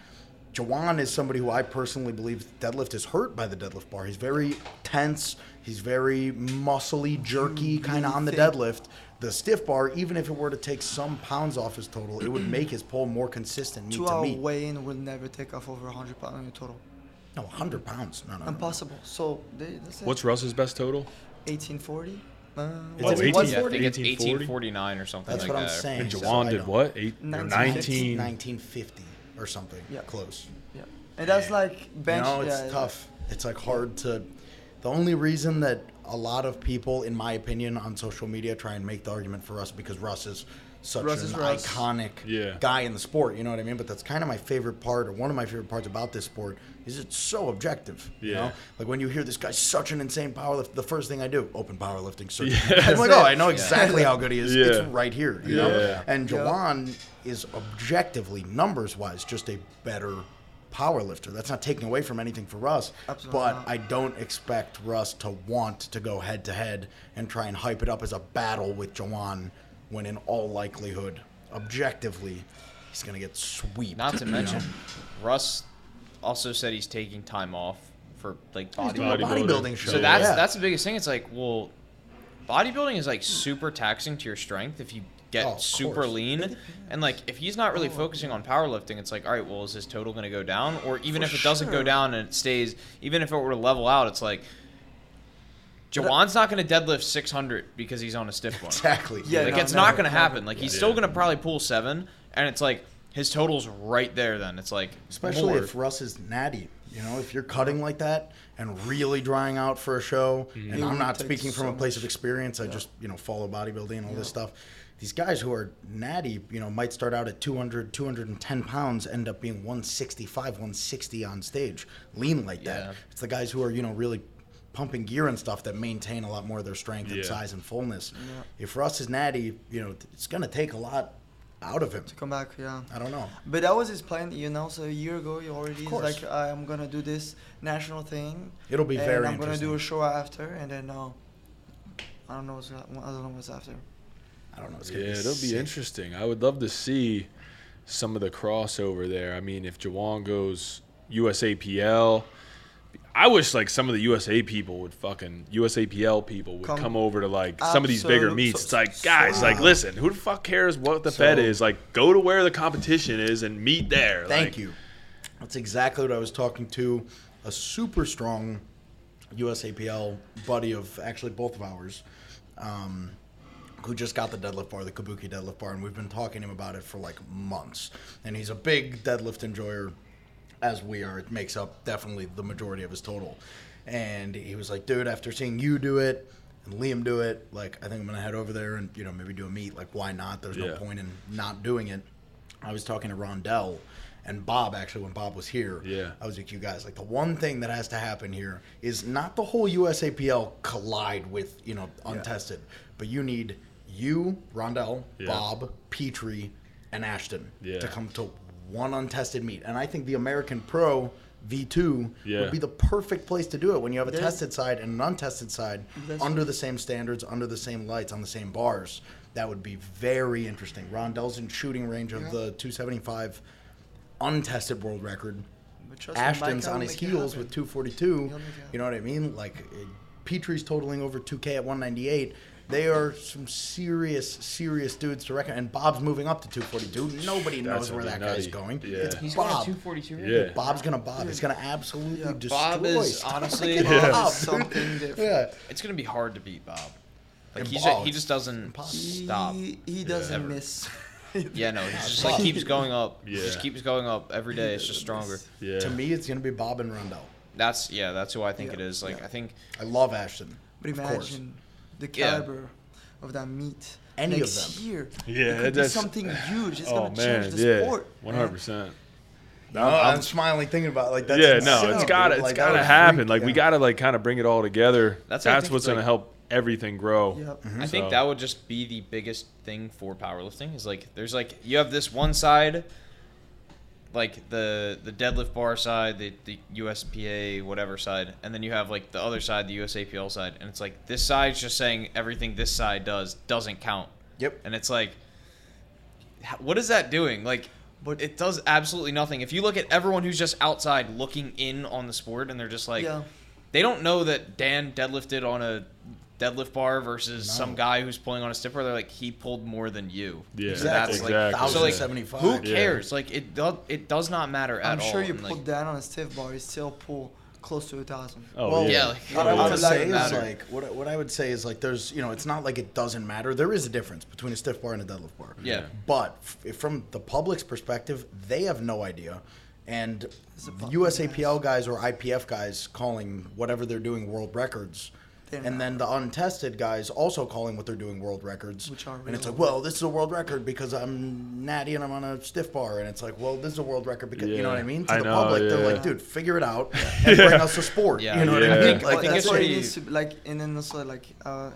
Jawan is somebody who I personally believe deadlift is hurt by the deadlift bar. He's very tense. He's very muscly, jerky, kind of on the deadlift. The stiff bar, even if it were to take some pounds off his total, it would make his pull more consistent meet Two to hour meet. weigh-in will never take off over 100 pounds in your total. No, 100 pounds. No, no, no. Impossible. So they, that's it. What's Russ's best total? 1840? Uh, Is what's- it Yeah, I think it's 1849 or something That's like what I'm that. saying. And so Jawan I did don't- what? Eight, or 1950. 19. 1950 or something. Yeah. Close. Yeah. And that's like bench. no, it's yeah, tough. It's like hard to. The only reason that a lot of people, in my opinion, on social media try and make the argument for Russ because Russ is such Russ an Russ. iconic Yeah. guy in the sport. You know what I mean? But that's kind of my favorite part, or one of my favorite parts about this sport, is it's so objective. You Yeah. know, like when you hear this guy's such an insane powerlifter, the first thing I do, open powerlifting search. Yeah. I'm like, oh, I know *laughs* exactly how good he is. Yeah. It's right here. You know, Yeah. and Yeah. Jawan is objectively, numbers wise, just a better power lifter. That's not taking away from anything for Russ. Absolutely but not. I don't expect Russ to want to go head to head and try and hype it up as a battle with Jawan when in all likelihood, objectively, he's gonna get swept. Not to mention? Russ also said he's taking time off for like doing bodybuilding. bodybuilding show. So that's yeah. that's the biggest thing. It's like, well, bodybuilding is like super taxing to your strength if you get Oh, super course. lean. And like if he's not really focusing on powerlifting, it's like, all right, well, is his total going to go down? Or even if it doesn't go down and it stays, even if it were to level out, it's like Jawan's not going to deadlift 600 because he's on a stiff one. exactly. Yeah, like no, it's never, not going to happen. Like he's still going to probably pull seven, and it's like his total's right there. Then it's like Especially more. if Russ is natty. You know, if you're cutting like that and really drying out for a show, mm-hmm. and I'm not speaking from so a place much. of experience, I Yeah. just, you know, follow bodybuilding and all this stuff. These guys who are natty, you know, might start out at 200, 210 pounds, end up being 165, 160 on stage, lean like that. Yeah. It's the guys who are, you know, really pumping gear and stuff that maintain a lot more of their strength Yeah. and size and fullness. Yeah. If Russ is natty, you know, it's going to take a lot out of him. To come back, yeah. I don't know. But that was his plan, you know. So a year ago, he already is like, I'm gonna do this national thing. It'll be and very I'm gonna do a show after, and then uh, I don't know what's I don't know what's after. I don't know. It's Yeah, gonna be it'll be interesting. I would love to see some of the crossover there. I mean, if Jawan goes USAPL, I wish like some of the USA people would fucking USAPL people would come, Come- over to like some of these bigger meets. so- It's like guys, like listen, who the fuck cares what the Fed is? Like, go to where the competition is and meet there. Thank Like, you. That's exactly what I was talking to a super strong USAPL buddy of actually both of ours, um, who just got the deadlift bar, the Kabuki deadlift bar, and we've been talking to him about it for like months. And he's a big deadlift enjoyer, as we are. It makes up definitely the majority of his total. And he was like, dude, after seeing you do it and Liam do it, like, I think I'm gonna head over there and you know maybe do a meet. Like, why not? There's no point in not doing it. I was talking to Rondell and Bob actually when Bob was here. Yeah. I was like, you guys, like the one thing that has to happen here is not the whole USAPL collide with you know untested, but you need you, Rondell, Yeah. Bob, Petrie, and Ashton Yeah. to come to one untested meet, and I think the American Pro V2 Yeah. would be the perfect place to do it when you have a There's- tested side and an untested side under the same standards, under the same lights, on the same bars. That would be very interesting. Rondell's in shooting range of Yeah. the 275 untested world record. But trust me, Ashton's on his heels with 242. He'll make it You know what I mean? Like uh, Petrie's totaling over 2K at 198. They are some serious, serious dudes to reckon. And Bob's moving up to 242. Nobody knows where that be guy's going. Yeah. It's He's going to 242 right Yeah. Bob's gonna Bob. He's gonna absolutely Yeah, destroy. Bob is Stop honestly- picking *laughs* Yeah. Bob. *laughs* Something different. Yeah. It's gonna be hard to beat Bob. Like And he's Bob, he just doesn't impossible. stop. He, he doesn't Ever. miss. *laughs* Yeah, no, he's just like keeps going up. Yeah. Just keeps going up every day. It's just stronger. Yeah. To me, it's gonna be Bob and Rondell. That's yeah, that's who I think Yeah, it is. Like yeah. I think I love Ashton. But of course. imagine the Yeah. caliber of that meet Any of next them. year. Yeah, it could be something huge. It's oh gonna man, change the yeah, sport. one hundred percent. No, I'm, smiling thinking about it, like that's yeah, no, it's gotta, it's Like, gotta happen. freak- Like we gotta like kind of bring it all together. That's That's, what I think what's is, gonna like- help everything grow. Yep. Mm-hmm. I think So- that would just be the biggest thing for powerlifting is like there's like you have this one side like the the deadlift bar side, the the USPA whatever side, and then you have like the other side, the USAPL side, and it's like this side's just saying everything this side does doesn't count. Yep. And it's like what is that doing? Like But it does absolutely nothing. If you look at everyone who's just outside looking in on the sport and they're just like, yeah, they don't know that Dan deadlifted on a deadlift bar versus No. some guy who's pulling on a stiff bar. They're like, he pulled more than you. Yeah, So that's exactly. like, so like, 1,075. who Yeah. cares? Like, it does, it does not matter at all. I'm all. sure you And, put like, that on a stiff bar, you still pull close to a thousand. Oh Well, yeah. yeah, like, What I it want to doesn't say is matter. like what, I- what I would say is like there's you know it's not like it doesn't matter. There is a difference between a stiff bar and a deadlift bar. Yeah. But f- from the public's perspective, they have no idea, and It's a USAPL guys or IPF guys calling whatever they're doing world records. They're and not. then the untested guys also calling what they're doing world records. Which are and it's like, well, this is a world record because I'm natty and I'm on a stiff bar. And it's like, well, this is a world record because, you know what I mean? To I the know, public, they're like, dude, figure it out and bring us a sport. Yeah. You know what I mean? I Like, think that's it's what it needs to be like, and then also like, uh,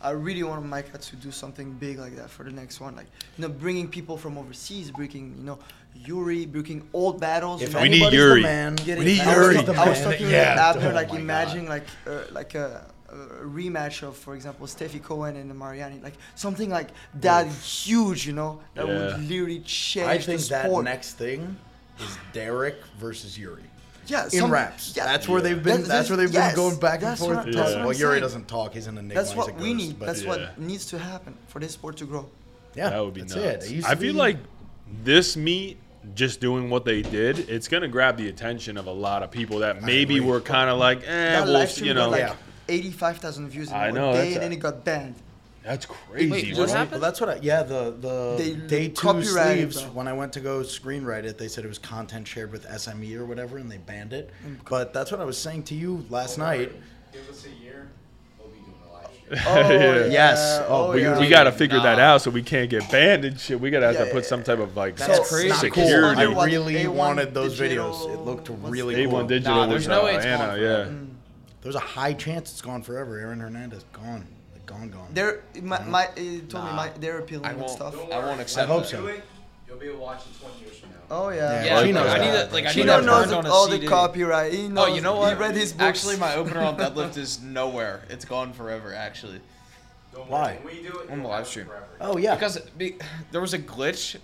I really want Micah to do something big like that for the next one, like you know, bringing people from overseas, bringing you know, Yuri, bringing old battles. If We need Yuri. the man, we need I Yuri. Was, the I was man. talking yeah. with Abner, Oh like my imagine God. like uh, like a, a rematch of, for example, Stefi Cohen and Mariani, like something like that huge, you know, that Yeah. would literally change I the sport. that sport. next thing is Derek versus Yuri. yeah, In some- raps. yeah, that's where they've been. That's- That's, where they've yes, been going back and forth. what- that's talking. what well, Yuri doesn't talk. He's an enigma. That's what a we need. That's Yeah. what needs to happen for this sport to grow. yeah, that would be that's nuts. It. It I feel be- like this meet, just doing what they did, it's gonna grab the attention of a lot of people that maybe were kind of like, eh, that well, live stream you know, like Yeah. 85,000 views in I one know, day, that's and then it got banned. that's crazy. Wait, right? what happened? Well, that's what I. Yeah, the the They day two sleeves. though. When I went to go screenwrite it, they said it was content shared with SME or whatever, and they banned it. Mm. But that's what I was saying to you last night. Give us a year, we'll be doing a live *laughs* stream. Oh, Yeah. Yes. Oh, we, yeah. we gotta figure that out so we can't get banned and shit. We gotta have Yeah, to put yeah, some type of like That's So, crazy. not cool. security. I A1 really A1 wanted those digital- videos. It looked really the- A1 cool. Digital Nah, was there's no way uh, it's Anna, gone yeah. forever. There's a high chance it's gone forever. Aaron Hernandez gone, like gone, gone. They're my, my it told me my they're appealing I and stuff. I won't accept I hope that. so. You'll be able to watch it 20 years from now. Oh yeah. Yeah, Chino like, I knows need that. to, like, I need Chino to knows on all CD. the copyright. He knows, Oh, you know what? He read his books. Actually, my opener on deadlift *laughs* is nowhere. It's gone forever, actually. Don't Why? worry. When we do it, On the live stream. forever. Oh yeah. Because be, there was a glitch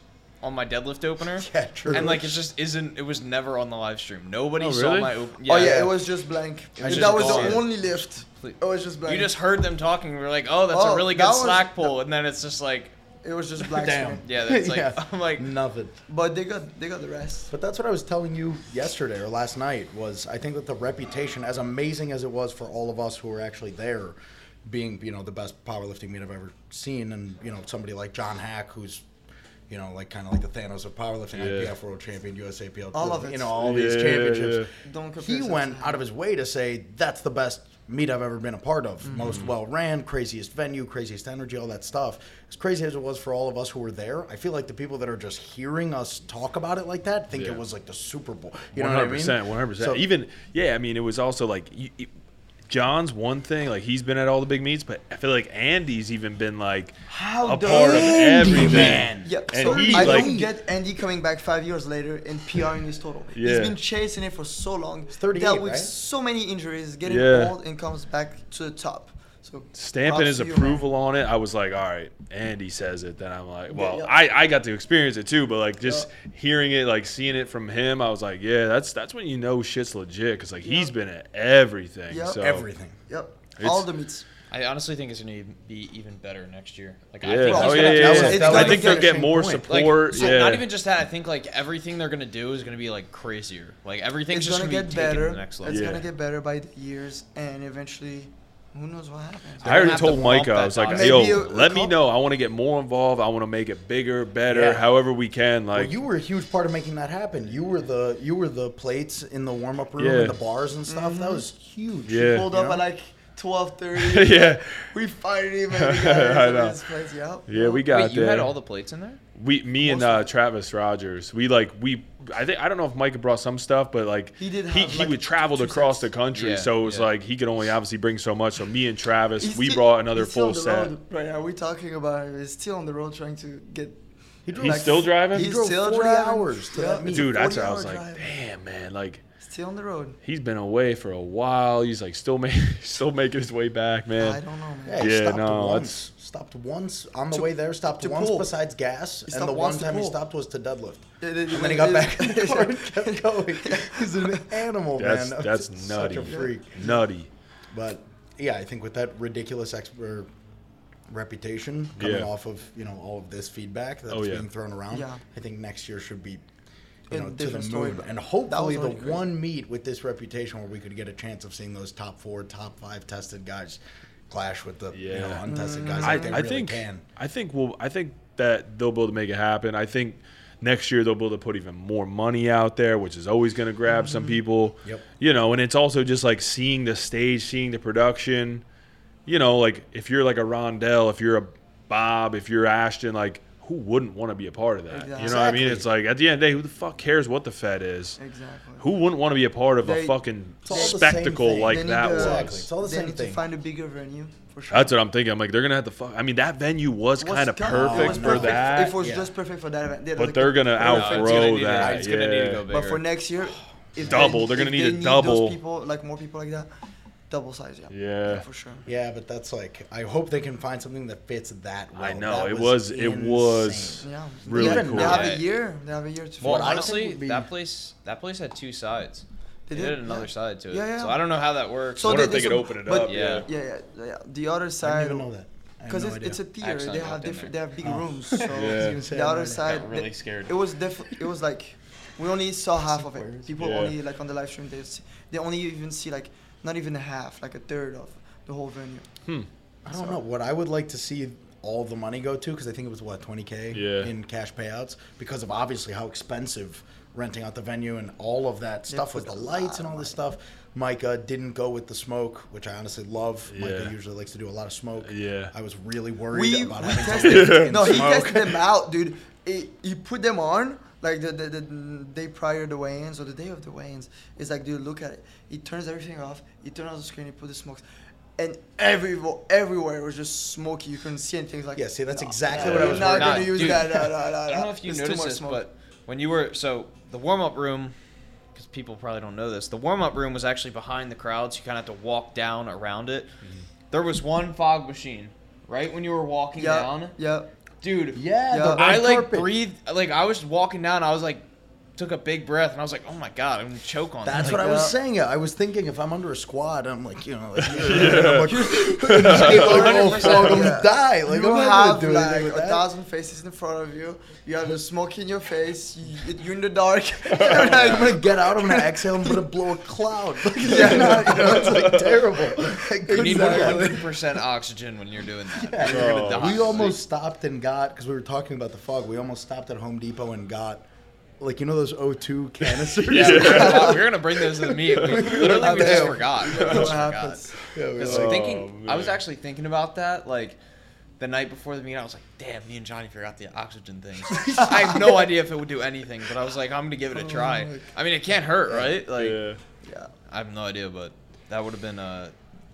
on my deadlift opener. *laughs* Yeah, true. And like it just isn't. It was never on the live stream. Nobody Oh, saw really? my open. oh yeah, it was just blank. It was that was gone. the only lift. Please. It was just blank. You just heard them talking. We were like, oh, that's Oh, a really that good was- slack pull, and then it's just like, It was just *laughs* blank. Damn. screen. yeah, that's like, *laughs* Yeah. I'm like, nothing. But they got they got the rest. But that's what I was telling you yesterday or last night was I think that the reputation, as amazing as it was for all of us who were actually there, being you know the best powerlifting meet I've ever seen, and you know somebody like John Haack who's you know like kind of like the Thanos of powerlifting, Yeah. IPF world champion, USAPL, All of it. you know all these Yeah, championships. Don't compare He went out of his way to say that's the best meet I've ever been a part of. Mm-hmm. Most well ran, craziest venue, craziest energy, all that stuff. As crazy as it was for all of us who were there, I feel like the people that are just hearing us talk about it like that think Yeah. it was like the Super Bowl. You know what I hundred mean? percent, one hundred percent. So- Even yeah, I mean, it was also like you, you- John's one thing. Like he's been at all the big meets, but I feel like Andy's even been like How a the part of Andy, everything. man. Yeah, And so he, I like- don't get Andy coming back five years later and PRing his total. Yeah. He's been chasing it for so long. Dealt with right? so many injuries, getting Yeah. old, and comes back to the top. So Stamping his to you, approval on it, I was like, all right. Andy says it, then I'm like, well, yeah. I, I got to experience it too, but like just hearing it, like seeing it from him, I was like, yeah, that's that's when you know shit's legit because like he's been at everything. Yep. So Everything. Yep, all the meets. I honestly think it's gonna be even better next year. Like, I think Oh, he's yeah, yeah, was- yeah. it's I think they'll get more finishing point. Like, support. so yeah. not even just that. I think like everything they're gonna do is gonna be like crazier. Like everything's It's just gonna gonna, get be better. to the next It's. Yeah. gonna get better by the years, and eventually, who knows what happens. I already gonna told Micah, I was like. Maybe yo, a- a let me know. I want to get more involved. I want to make it bigger, better, Yeah. however we can. Well, Like, you were a huge part of making that happen. You were the you were the plates in the warm up room Yeah. and the bars and stuff. That mm-hmm. was huge. Yeah. Pulled You up know? at like twelve thirty. *laughs* yeah, we fired him. And *laughs* I know. in place, yeah. yeah, we got Wait, you had all the plates in there? We, me and Most of uh, Travis Rogers, we like we. I think I don't know if Micah brought some stuff, but like He did he, have, he like, would traveled across sets. the country, Yeah, so it was yeah. like he could only obviously bring so much. So me and Travis, He's we still- brought another he's still full on the set. road Right now, we're talking about it. He's still on the road trying to get. He drove He's like still driving? He He's drove still 40 driving. hours to that. Dude, that's 40 how I was like, drive. damn man, like Still on the road. he's been away for a while. He's like still ma- *laughs* still making his way back, man. I don't know, man. Yeah, Yeah, no, once. Stopped once on the To- way there. Stopped to once pull. besides gas, He and the one to time he stopped was to deadlift. It- it- And then he got it- back in the car and kept *laughs* *laughs* going. He's an animal, That's man. that's Such nutty. a freak. Nutty. But yeah, I think with that ridiculous expert reputation coming Yeah. off of you know all of this feedback that's Oh, yeah. being thrown around, Yeah. I think next year should be you know to the different story, moon, and hopefully the crazy. one meet with this reputation where we could get a chance of seeing those top four, top five tested guys clash with the you know Yeah. untested guys. I, they I really think can. I think well I think that they'll be able to make it happen. I think next year they'll be able to put even more money out there, which is always going to grab some mm-hmm. people. Yep. You know, and it's also just like seeing the stage, seeing the production. You know, like if you're like a Rondell, if you're a Bob, if you're Ashton, like who wouldn't want to be a part of that? You know what I mean? It's like at the end of the day, who the fuck cares what the Fed is? Exactly. Who wouldn't want to be a part of a fucking It's all the same spectacle like They that to- was? Exactly. It's all the they same need thing. to find a bigger venue for sure. That's what I'm thinking. I'm like, they're gonna have to fuck. I mean, that venue was was kind of perfect for perfect. that, It was Yeah. just perfect for that event. They- but like, they're gonna perfect. No, it's outgrow gonna need that. it's gonna need to yeah. go But for next year, if Double, they, they're gonna if need they a need double. Those people, like more people like that, double size. Yeah. Yeah. for sure. Yeah, but that's like I hope they can find something that fits that well. I know That it was it was Yeah. really Even cool. They have a year. They have a year to. Well, What I figure it out. honestly, be- that place that place had two sides. They They, did, did another yeah. side to it. Yeah, yeah. So I don't know how that works. So I wonder they- if they they- could open it but- up. Yeah. Yeah. Yeah, yeah, yeah. The other I side. didn't even know that. I have Because no it's, idea. it's a theater. They have different. They have big Oh. rooms. *laughs* So Yeah. I was gonna say, the other might- side. got really scared. It was diff- It was like we only saw half of it. People Yeah. only like on the live stream. They see, they only even see like not even a half, like a third of the whole venue. Hmm. I don't know what I would like to see all the money go to because I think it was what 20k Yeah. in cash payouts because of obviously how expensive renting out the venue and all of that They stuff with the lights and all this money. stuff. Micah didn't go with the smoke, which I honestly love. Micah usually likes to do a lot of smoke. Yeah. I was really worried We, about we having *laughs* tested. to no, he smoke. tested them out, dude. He, he put them on like the, the, the day prior to the weigh-ins or the day of the weigh-ins. It's like, dude, look at it. He turns everything off. He turns off the screen. He put the smokes, and every everywhere was just smoky. You couldn't see anything. It's like, Yeah, see, that's no, exactly no, what I was not gonna about. use Dude, that. No, no, no, I don't know if you It's noticed this, smoke. but when you were so the warm up room, because people probably don't know this, the warm up room was actually behind the crowd, so you kind of had to walk down around it. Mm-hmm. There was one fog machine right when you were walking yeah, down, yeah. Dude. Yeah, Yeah. I like breathed like I was walking down. I was like, took a big breath, and I was like, oh my god, I'm gonna choke on that. That's that. what I was Yeah. saying. I was thinking if I'm under a squad, I'm like, you know, like, *laughs* *laughs* I'm like, oh, 100%. *laughs* fuck, I'm Yeah. die. Like, you I'm have gonna do like anything a that. thousand faces in front of you. You have the smoke in your face. You, you're in the dark. I'm gonna get out. I'm gonna exhale. I'm gonna blow a cloud. yeah, no, you know, it's like terrible. Like, You need 100% oxygen when you're doing that. You're Oh. gonna die. We almost stopped and got because we were talking about the fog. We almost stopped at Home Depot and got like you know those O2 *laughs* canisters. Yeah, we were, gonna, *laughs* we were gonna bring those to the meet. We, *laughs* literally, we just forgot. We What just forgot. happens? Yeah, we were Because like, thinking, I was actually thinking about that like the night before the meet. I was like, "Damn, me and Johnny forgot the oxygen thing. I have no idea if it would do anything, but I was like, "I'm gonna give it a try." I mean, it can't hurt, right? Like, yeah. Yeah. I have no idea, but that would have been uh,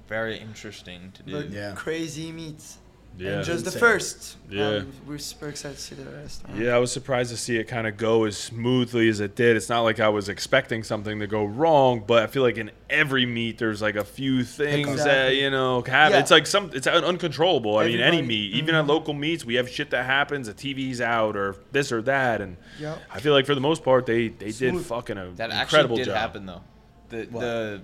very interesting to do. But Yeah. crazy meets. Yeah. And just the first. Yeah. Um, we're super excited to see the rest. Uh, Yeah, I was surprised to see it kind of go as smoothly as it did. It's not like I was expecting something to go wrong, but I feel like in every meet there's like a few things that you know happen. Yeah. It's like some it's un- uncontrollable. I mean, any Everybody- meet, even at Mhm. local meets, we have shit that happens. The TV's out or this or that, and Yep. I feel like for the most part they they did fucking a that actually incredible did job. happen though. The What? the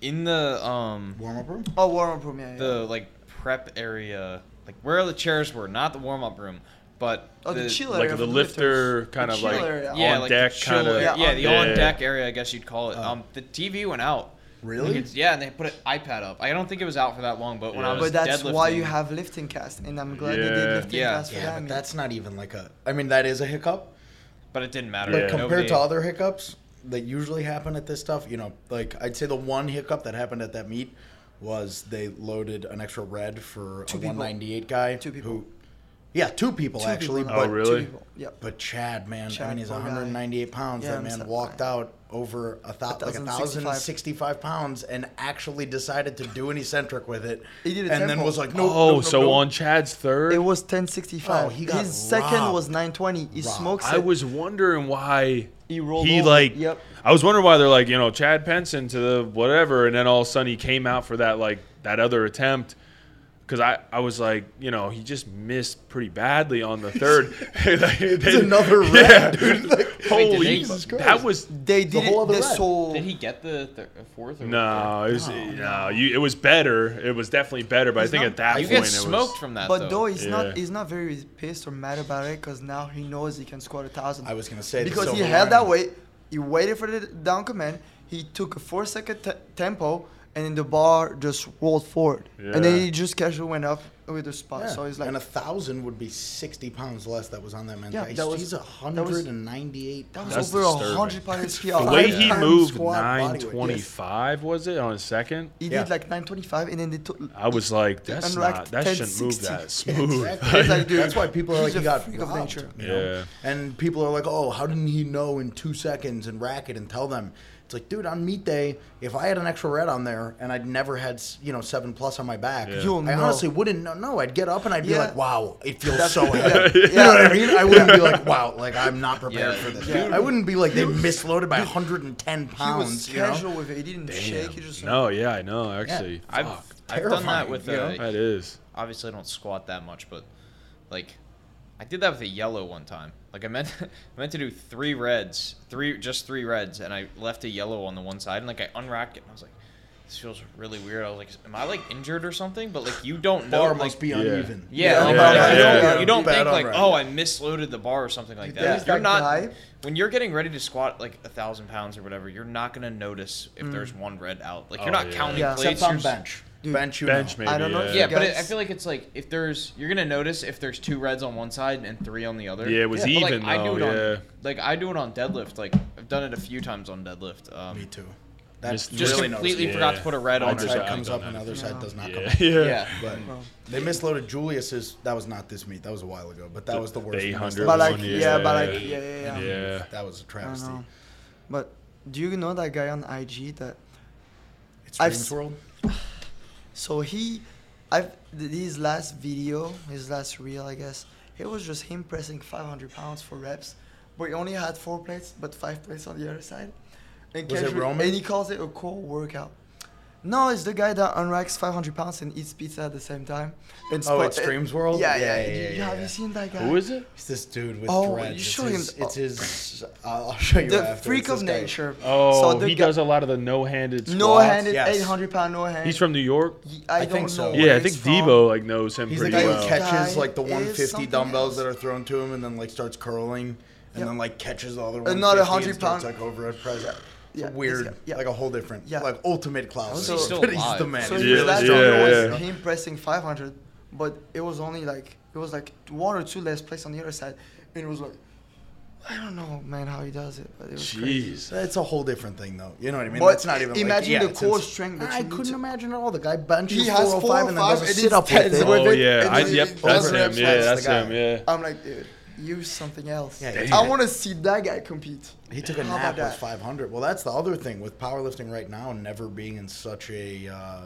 in the um warm up room. Oh, warm up room. Yeah. yeah. the like prep area, like where the chairs were, not the warm up room, but oh, the, chill Like area the lifter lifters. kind The of like area. yeah, on like deck the kind of yeah, Yeah, the on on deck. deck area, I guess you'd call it. Oh. Um, the TV went out. Really? You could- yeah, and they put an iPad up. I don't think it was out for that long, but when I was But that's why you have LiftingCast, and I'm glad they did lifting Yeah. cast for Yeah, that. but that's not even like a. I mean, that is a hiccup. but it didn't matter. But Yeah. compared Nobody- to other hiccups that usually happen at this stuff, you know, like I'd say the one hiccup that happened at that meet was they loaded an extra red for Two a people. 198 guy. Two people. Who, yeah, two people Two actually. people. Oh, But really? Two people. Yep. But Chad, man, I mean, he's poor guy. 198 pounds. Yeah, that man sad. walked out over a thou- like a 1,065. 1,065 pounds and actually decided to do an eccentric with it. He did a and then tempo. was like, no, oh, no, no, so no. on Chad's third, It was 1065. Oh, he got His second robbed. was 920. He Robbed. smokes I it. was wondering why He rolled he over. like Yep. I was wondering why they're like you know Chad Penson to the whatever, and then all of a sudden he came out for that like that other attempt. Because I, I was like, you know, he just missed pretty badly on the third. *laughs* *laughs* Like, It's another *laughs* red, Yeah. dude. Like, Wait, Holy, they- Jesus Christ. that was They The did whole it. other They red. so Did he get the thir- uh, fourth? Or no, it was no, you. It was better. It was definitely better, but He's I think not- at that You point get it smoked was. from that. But though though he's Yeah. not, he's not very pissed or mad about it because now he knows he can squat a thousand. I was gonna say the because he held that weight, he waited for the down command. He took a four second te- tempo, and then the bar just rolled forward, and then he just casually went up with the spot. Yeah. So he's like, and a thousand would be sixty pounds less. That was on that man's Yeah, back. that was- He's a hundred and ninety-eight. that was That's over a hundred pounds The way he times moved squat body weight, nine yes. was it on his second? He Yeah. did like 925, and then they took. I was like, that's not. That shouldn't move 1060. that smooth. *laughs* Exactly. Like, dude, That's why people are like, he's he a got freak of nature. you know? Yeah. And people are like, oh, how didn't he know in two seconds and rack it and tell them? It's like, dude, on meet day, if I had an extra red on there and I'd never had, you know, seven plus on my back, Yeah. You'll I know. honestly wouldn't know. No, I'd get up and I'd be Yeah. like, wow, it feels That's- so *laughs* heavy. Yeah. You know what I mean? I wouldn't be like, wow, like I'm not prepared Yeah. for this. Yeah. I wouldn't be like they misloaded by 110 pounds. He was pounds. you know? casual with it. He didn't shake. He just No, yeah, I know. Actually, I've Fuck. I've done that with you know? uh, that is. obviously I don't squat that much, but like I did that with a yellow one time. Like I meant *laughs* I meant to do three reds, three just three reds, and I left a yellow on the one side, and like I unracked it, and I was like, this feels really weird. I was like, am I like injured or something? But like you don't know, Bar like, must be Yeah. uneven. Yeah, Yeah, like, yeah, like, yeah, you don't, you don't think on like, right. oh, I misloaded the bar or something like that. There's You're not guy- when you're getting ready to squat like a thousand pounds or whatever. You're not gonna notice if mm. there's one red out. Like you're Oh, not yeah. counting Yeah. plates. Except on you're bench. Dude, bench, you Bench maybe. I don't know Yeah, Yeah, but it, I feel like it's like if there's you're gonna notice if there's two reds on one side and three on the other. Yeah, it was But, like, even I do though, it yeah. on like I do it on deadlift. Like I've done it a few times on deadlift. Um, Me too. That's Just just really completely noticeable. forgot Yeah. to put a red I on. One or just- side comes up that and the other side does not come Yeah, up. *laughs* yeah. Yeah. But Well, they misloaded Julius's. That was not this meet. That was a while ago. But that The- was the the worst. 800 but like, one, yeah, yeah. but like, yeah, yeah, yeah. Yeah. That was a travesty. But do you know that guy on IG that? It's I've Dreams World. *sighs* *laughs* So he, I've his last video, his last reel, I guess. It was just him pressing 500 pounds for reps, but he only had four plates, but five plates on the other side. And Was it Roman? And he calls it a core workout. No, it's the guy that unracks 500 pounds and eats pizza at the same time. And Oh, spo- Extremes World? Yeah, yeah. Yeah, yeah, yeah, You- yeah, have yeah. you seen that guy? Who is it? It's this dude with Oh, dreads. you it's show his, him- It's his. Oh. I'll I'll show you The after. freak of this guy. nature. Oh, So the he guy- does a lot of the no-handed squats. No-handed, yes. 800 pound no hand. He's from New York. Ye- I, I think so. Yeah, I think he's from. Debo like knows him He's the pretty guy well. who catches like the 150 dumbbells else. that are thrown to him, and then like starts curling, and Yeah. then like catches all the other Another 150 and 100 starts pound- like overhead press. It's Yeah, a weird, guy- yeah. like a whole different, Yeah. like ultimate Klaus. So- He's still but he's the man. So he's his Yeah, last yeah, was yeah. him pressing 500, but it was only like it was like one or two less plates on the other side, and it was like I don't know, man, how he does it, but it was crazy. It's a whole different thing, though. You know what I mean? But That's not even. imagine like, yeah, the it's core strength that I you couldn't to- imagine at all. The guy benches He has 405 and then 405 does a and sit up with it. Oh yeah, I, then yep, he that's does him. Yeah, that's that's the guy. him. Yeah. I'm like, dude, use something else. Yeah, I want to see that guy compete. He took a How nap about with that? 500. Well, that's the other thing with powerlifting right now, never being in such a uh,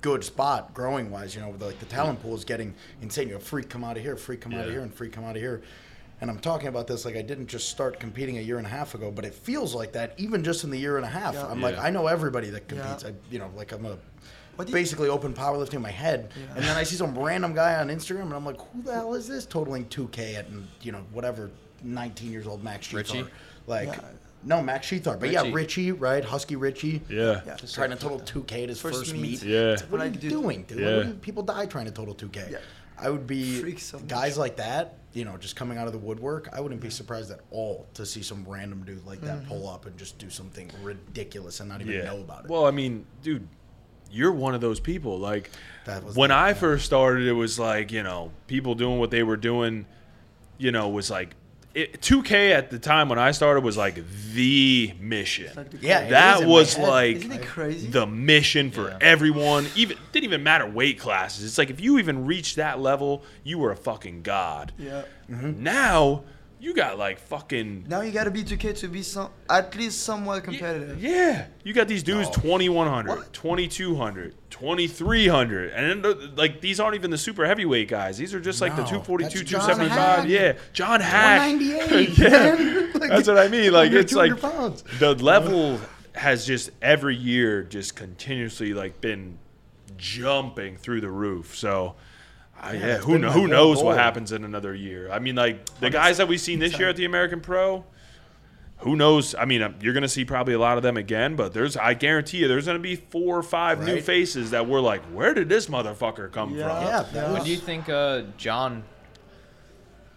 good spot growing wise. You know, with, like the talent pool is getting insane. You know, freak come out of here, freak come out of here, and freak come out of here. And I'm talking about this like I didn't just start competing a year and a half ago, but it feels like that even just in the year and a half. Yeah. I'm like, I know everybody that Yeah. competes. I, you know, like I'm a What do you- basically open powerlifting in my head, Yeah. and then I see some random guy on Instagram, and I'm like, who the hell is this totaling 2K at you know whatever 19 years old Max Sheathar? Richie? Like, Yeah. no Max Sheathar, but yeah, Richie. Richie, right? Husky Richie. Yeah. Yeah. Trying to total 2K at his First first, meet. meet. Yeah. It's like, what are you dude. doing, dude? Yeah. What people die trying to total 2K. Yeah. I would be Freaks so much. guys like that, you know, just coming out of the woodwork. I wouldn't be surprised at all to see some random dude like that Mm-hmm. pull up and just do something ridiculous and not even Yeah. know about it. Well, I mean, dude, you're one of those people. Like That was when I first started, it was like you know people doing what they were doing. You know, was like it, 2K at the time when I started was like the mission. Like the Yeah, core. it that is in my was like crazy? the mission for Yeah. everyone. Even didn't even matter weight classes. It's like if you even reached that level, you were a fucking god. yeah. Mm-hmm. Now you got like fucking Now you gotta be 2K to be some at least somewhat competitive. Yeah, you got these dudes No. 2100, What? 2200, 2300, and then, like these aren't even the super heavyweight guys. These are just like the 242, that's John 275. Haack. Yeah, John Haack. 198, *laughs* yeah, man. *laughs* Like, that's what I mean. Like it's like pounds. the level has just every year just continuously like been jumping through the roof. So. Uh, yeah, that's who been kno- my who whole knows what happens in another year? I mean, like the guys that we've seen this year at the American Pro, who knows? I mean, uh, you're going to see probably a lot of them again, but there's, I guarantee you, there's going to be four or five new faces that we're like, where did this motherfucker come Yeah. from? Yeah, that When do you think uh, John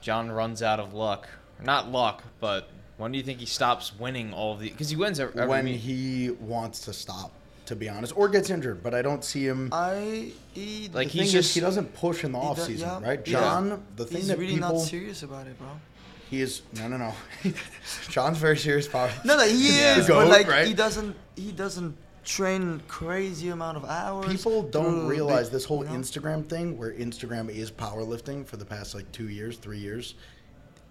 John runs out of luck? Not luck, but when do you think he stops winning all of the? Because he wins every, every when meet. he wants to stop, to be honest, or gets injured. But I don't see him. I he Like, the he's thing is, just- he doesn't push in the he off do- season, yeah, right? yeah. John, the thing he's that really people not serious about it, bro. he is no no no. *laughs* John's very serious about it. No, no, he *laughs* Yeah. is, The but like right? he doesn't he doesn't train crazy amount of hours. People don't realize the- this whole you know? Instagram thing, where Instagram is powerlifting for the past like two years, three years.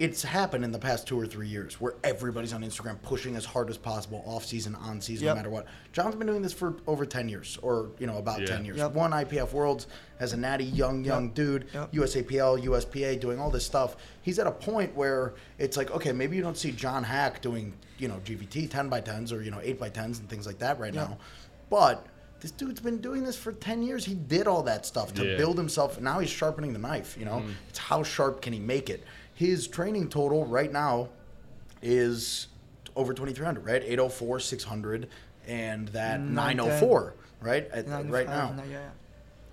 It's happened in the past two or three years where everybody's on Instagram pushing as hard as possible, off season, on season, Yep. no matter what. John's been doing this for over ten years, or you know, about Yeah. ten years. Yep. Won IPF Worlds as a natty young, young Yep. dude. Yep. USAPL, USPA, doing all this stuff. He's at a point where it's like, okay, maybe you don't see John Haack doing, you know, GVT 10 by 10s or, you know, 8 by 10s and things like that right Yeah. now. But this dude's been doing this for 10 years. He did all that stuff to Yeah. build himself. Now he's sharpening the knife, you know? Mm-hmm. It's how sharp can he make it? His training total right now is over 2300, right? 804, 600 and that 904, right? At, right now yeah, yeah.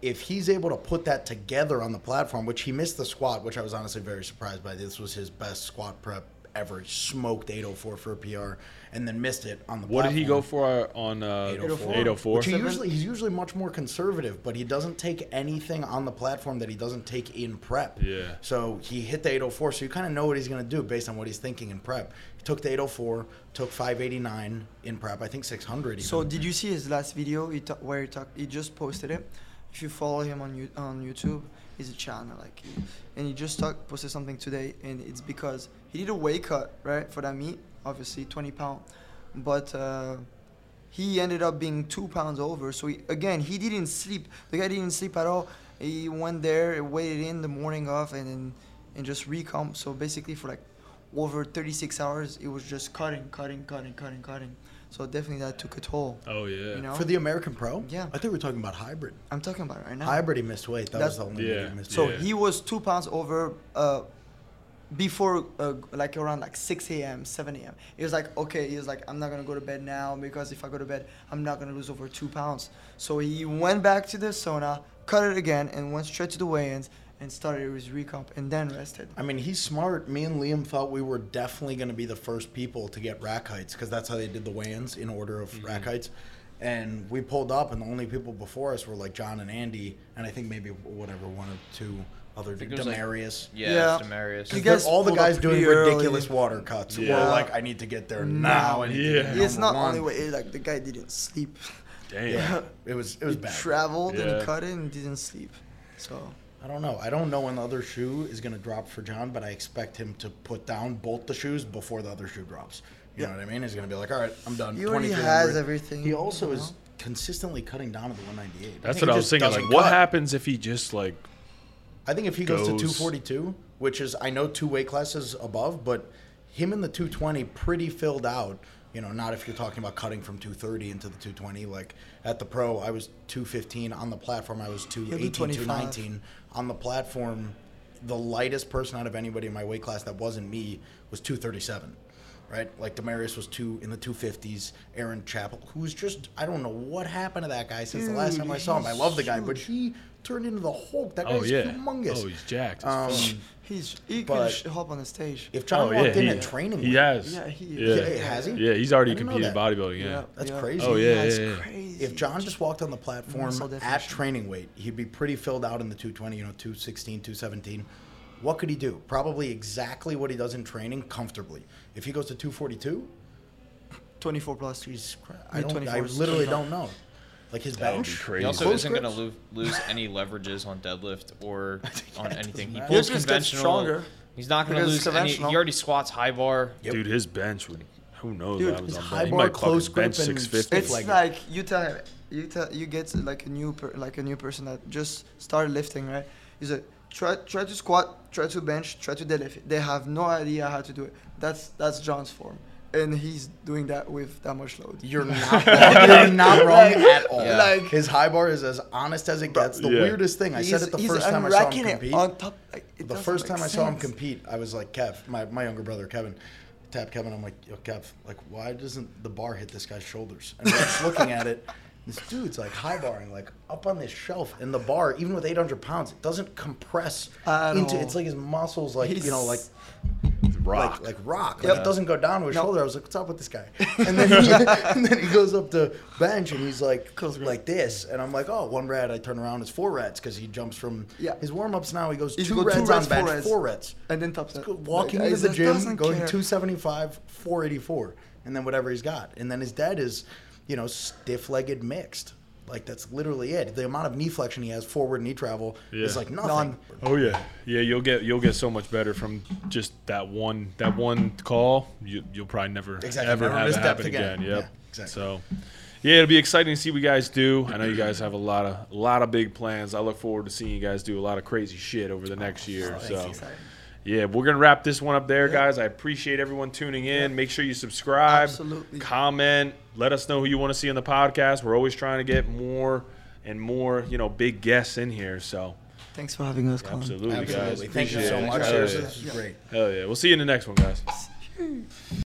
if he's able to put that together on the platform, which he missed the squat, which I was honestly very surprised by. This was his best squat prep ever. Smoked 804 for a PR, and then missed it on the. What did he go for on uh, 804. 804? Which he usually he's usually much more conservative, but he doesn't take anything on the platform that he doesn't take in prep. Yeah. So he hit the 804, so you kind of know what he's going to do based on what he's thinking in prep. He took the 804, took 589 in prep. I think 600. Even. So did you see his last video? He ta- where he talked. He just posted it. If you follow him on you on YouTube, he's a channel like, and he just talk, posted something today, and it's because he did a weight cut right for that meet, obviously 20 pound, but uh, he ended up being two pounds over. So he, again, he didn't sleep. The guy didn't sleep at all. He went there, waited in the morning off, and then and just recomp. So basically, for like over 36 hours, it was just cutting, cutting, cutting, cutting, cutting. So definitely that took a toll. Oh yeah. You know, for the American Pro, Yeah. I think we were talking about hybrid. I'm talking about it right now. Hybrid, he missed weight. That That's- was the only Yeah. yeah. he missed So. Yeah. he was two pounds over uh, before, uh, like around like 6 a.m., 7 a.m. He was like, okay, he was like, I'm not gonna go to bed now because if I go to bed, I'm not gonna lose over two pounds. So he went back to the sauna, cut it again, and went straight to the weigh-ins and started his recomp and then rested. I mean, he's smart. Me and Liam felt we were definitely going to be the first people to get rack heights because that's how they did the weigh-ins in order of mm-hmm. rack heights. And we pulled up, and the only people before us were like John and Andy, and I think maybe whatever one or two other think there's, like, Demarius. yeah, Yeah. it's Demarius. You guys all the guys doing pretty early. ridiculous water cuts. Yeah. We're like, I need to get there Now. now. I Yeah. It's not number only way, like the guy didn't sleep. Damn. Yeah, it was it was he bad. traveled and Yeah. he cut it and didn't sleep. So I don't know. I don't know when the other shoe is going to drop for John, but I expect him to put down both the shoes before the other shoe drops. You know what I mean? He's going to be like, all right, I'm done. He already has everything, He also you is consistently cutting down to the 198. That's think what I was just thinking. doesn't Like, what happens if he just like? I think if he goes, goes- to 242, which is I know two weight classes above, but him in the 220 pretty filled out. You know, not if you're talking about cutting from 230 into the 220. Like at the pro, I was 215 on the platform. I was 218, 225. 219 on the platform. The lightest person out of anybody in my weight class that wasn't me was 237. Right, like Demarius was two in the 250s. Aaron Chappell, who's just I don't know what happened to that guy since the last time I saw him. I love the guy, but he turned into the Hulk. That Oh guy's yeah. humongous. Oh, he's jacked. Um, fuck. He's he But- could sh- hop on the stage. if John oh yeah, walked in he, at training, he weight, has. Yeah, he- yeah. Yeah, has he? Yeah, he's already I didn't know competed that. bodybuilding. Yeah. That's crazy. Oh, yeah, that's yeah, yeah. crazy. if John just walked on the platform Muscle at definition. training weight, he'd be pretty filled out in the 220, you know, 216, 217. What could he do? Probably exactly what he does in training comfortably. If he goes to 242, 24 plus. Jesus Christ, I don't. I 24s. literally don't know. Like his That would bench, crazy. He also Close isn't going to lo- lose any leverages on deadlift or *laughs* on anything. He pulls He just gets conventional. stronger. He's not going to Because lose any. He already squats high bar. Yep. Dude, his bench would. Who knows Dude, what happens his on high bench? He bar, might close fucking bench grip, and 650. It's Like- like you tell him, you tell you get like a new per, like a new person that just started lifting, right? He's like try try to squat, try to bench, try to deadlift. They have no idea how to do it. That's that's John's form. And he's doing that with that much load. You're *laughs* not wrong. You're not wrong at all. Yeah. Like- his high bar is as honest as it gets. The Yeah. weirdest thing I said it the first time I saw him compete. on top. Like, it the first make time I saw him compete, I was like, Kev, my, my younger brother Kevin, tap Kevin. I'm like, yo, Kev, like, why doesn't the bar hit this guy's shoulders? And we're just looking at it. *laughs* This dude's like high barring, like up on this shelf in the bar, even with 800 pounds, it doesn't compress At into. all. It's like his muscles, like you know, like Rock. like like rock. Like it doesn't go down to his No. shoulder. I was like, "What's up with this guy?" *laughs* And then he, *laughs* and then he goes up to bench and he's like Close like this, and I'm like, "Oh, one red." I turn around, it's four reds because he jumps from Yeah. his warm ups now. He goes two go two reds reds, on bench, four reds. four reds. and then top set. Walking Like, into the gym, going care. 275, 484, and then whatever he's got. And then his dad is, you know, stiff legged mixed. Like that's literally it. The amount of knee flexion he has, forward knee travel, is like nothing. None. Oh yeah, yeah. You'll get you'll get so much better from just that one that one call. You you'll probably never Exactly, ever never have it happen again. again. Yep. Yeah, exactly. So. Yeah, it'll be exciting to see what you guys do. I know you guys have a lot of a lot of big plans. I look forward to seeing you guys do a lot of crazy shit over the next year. Oh, so, exciting. Yeah, we're gonna wrap this one up there, guys. I appreciate everyone tuning in. Make sure you subscribe, Absolutely. comment, let us know who you want to see on the podcast. We're always trying to get more and more, you know, big guests in here. So, Thanks for having us, Colin. absolutely, guys. Absolutely. Thank you Appreciate so it. much. Hell This is great. Hell yeah. We'll see you in the next one, guys.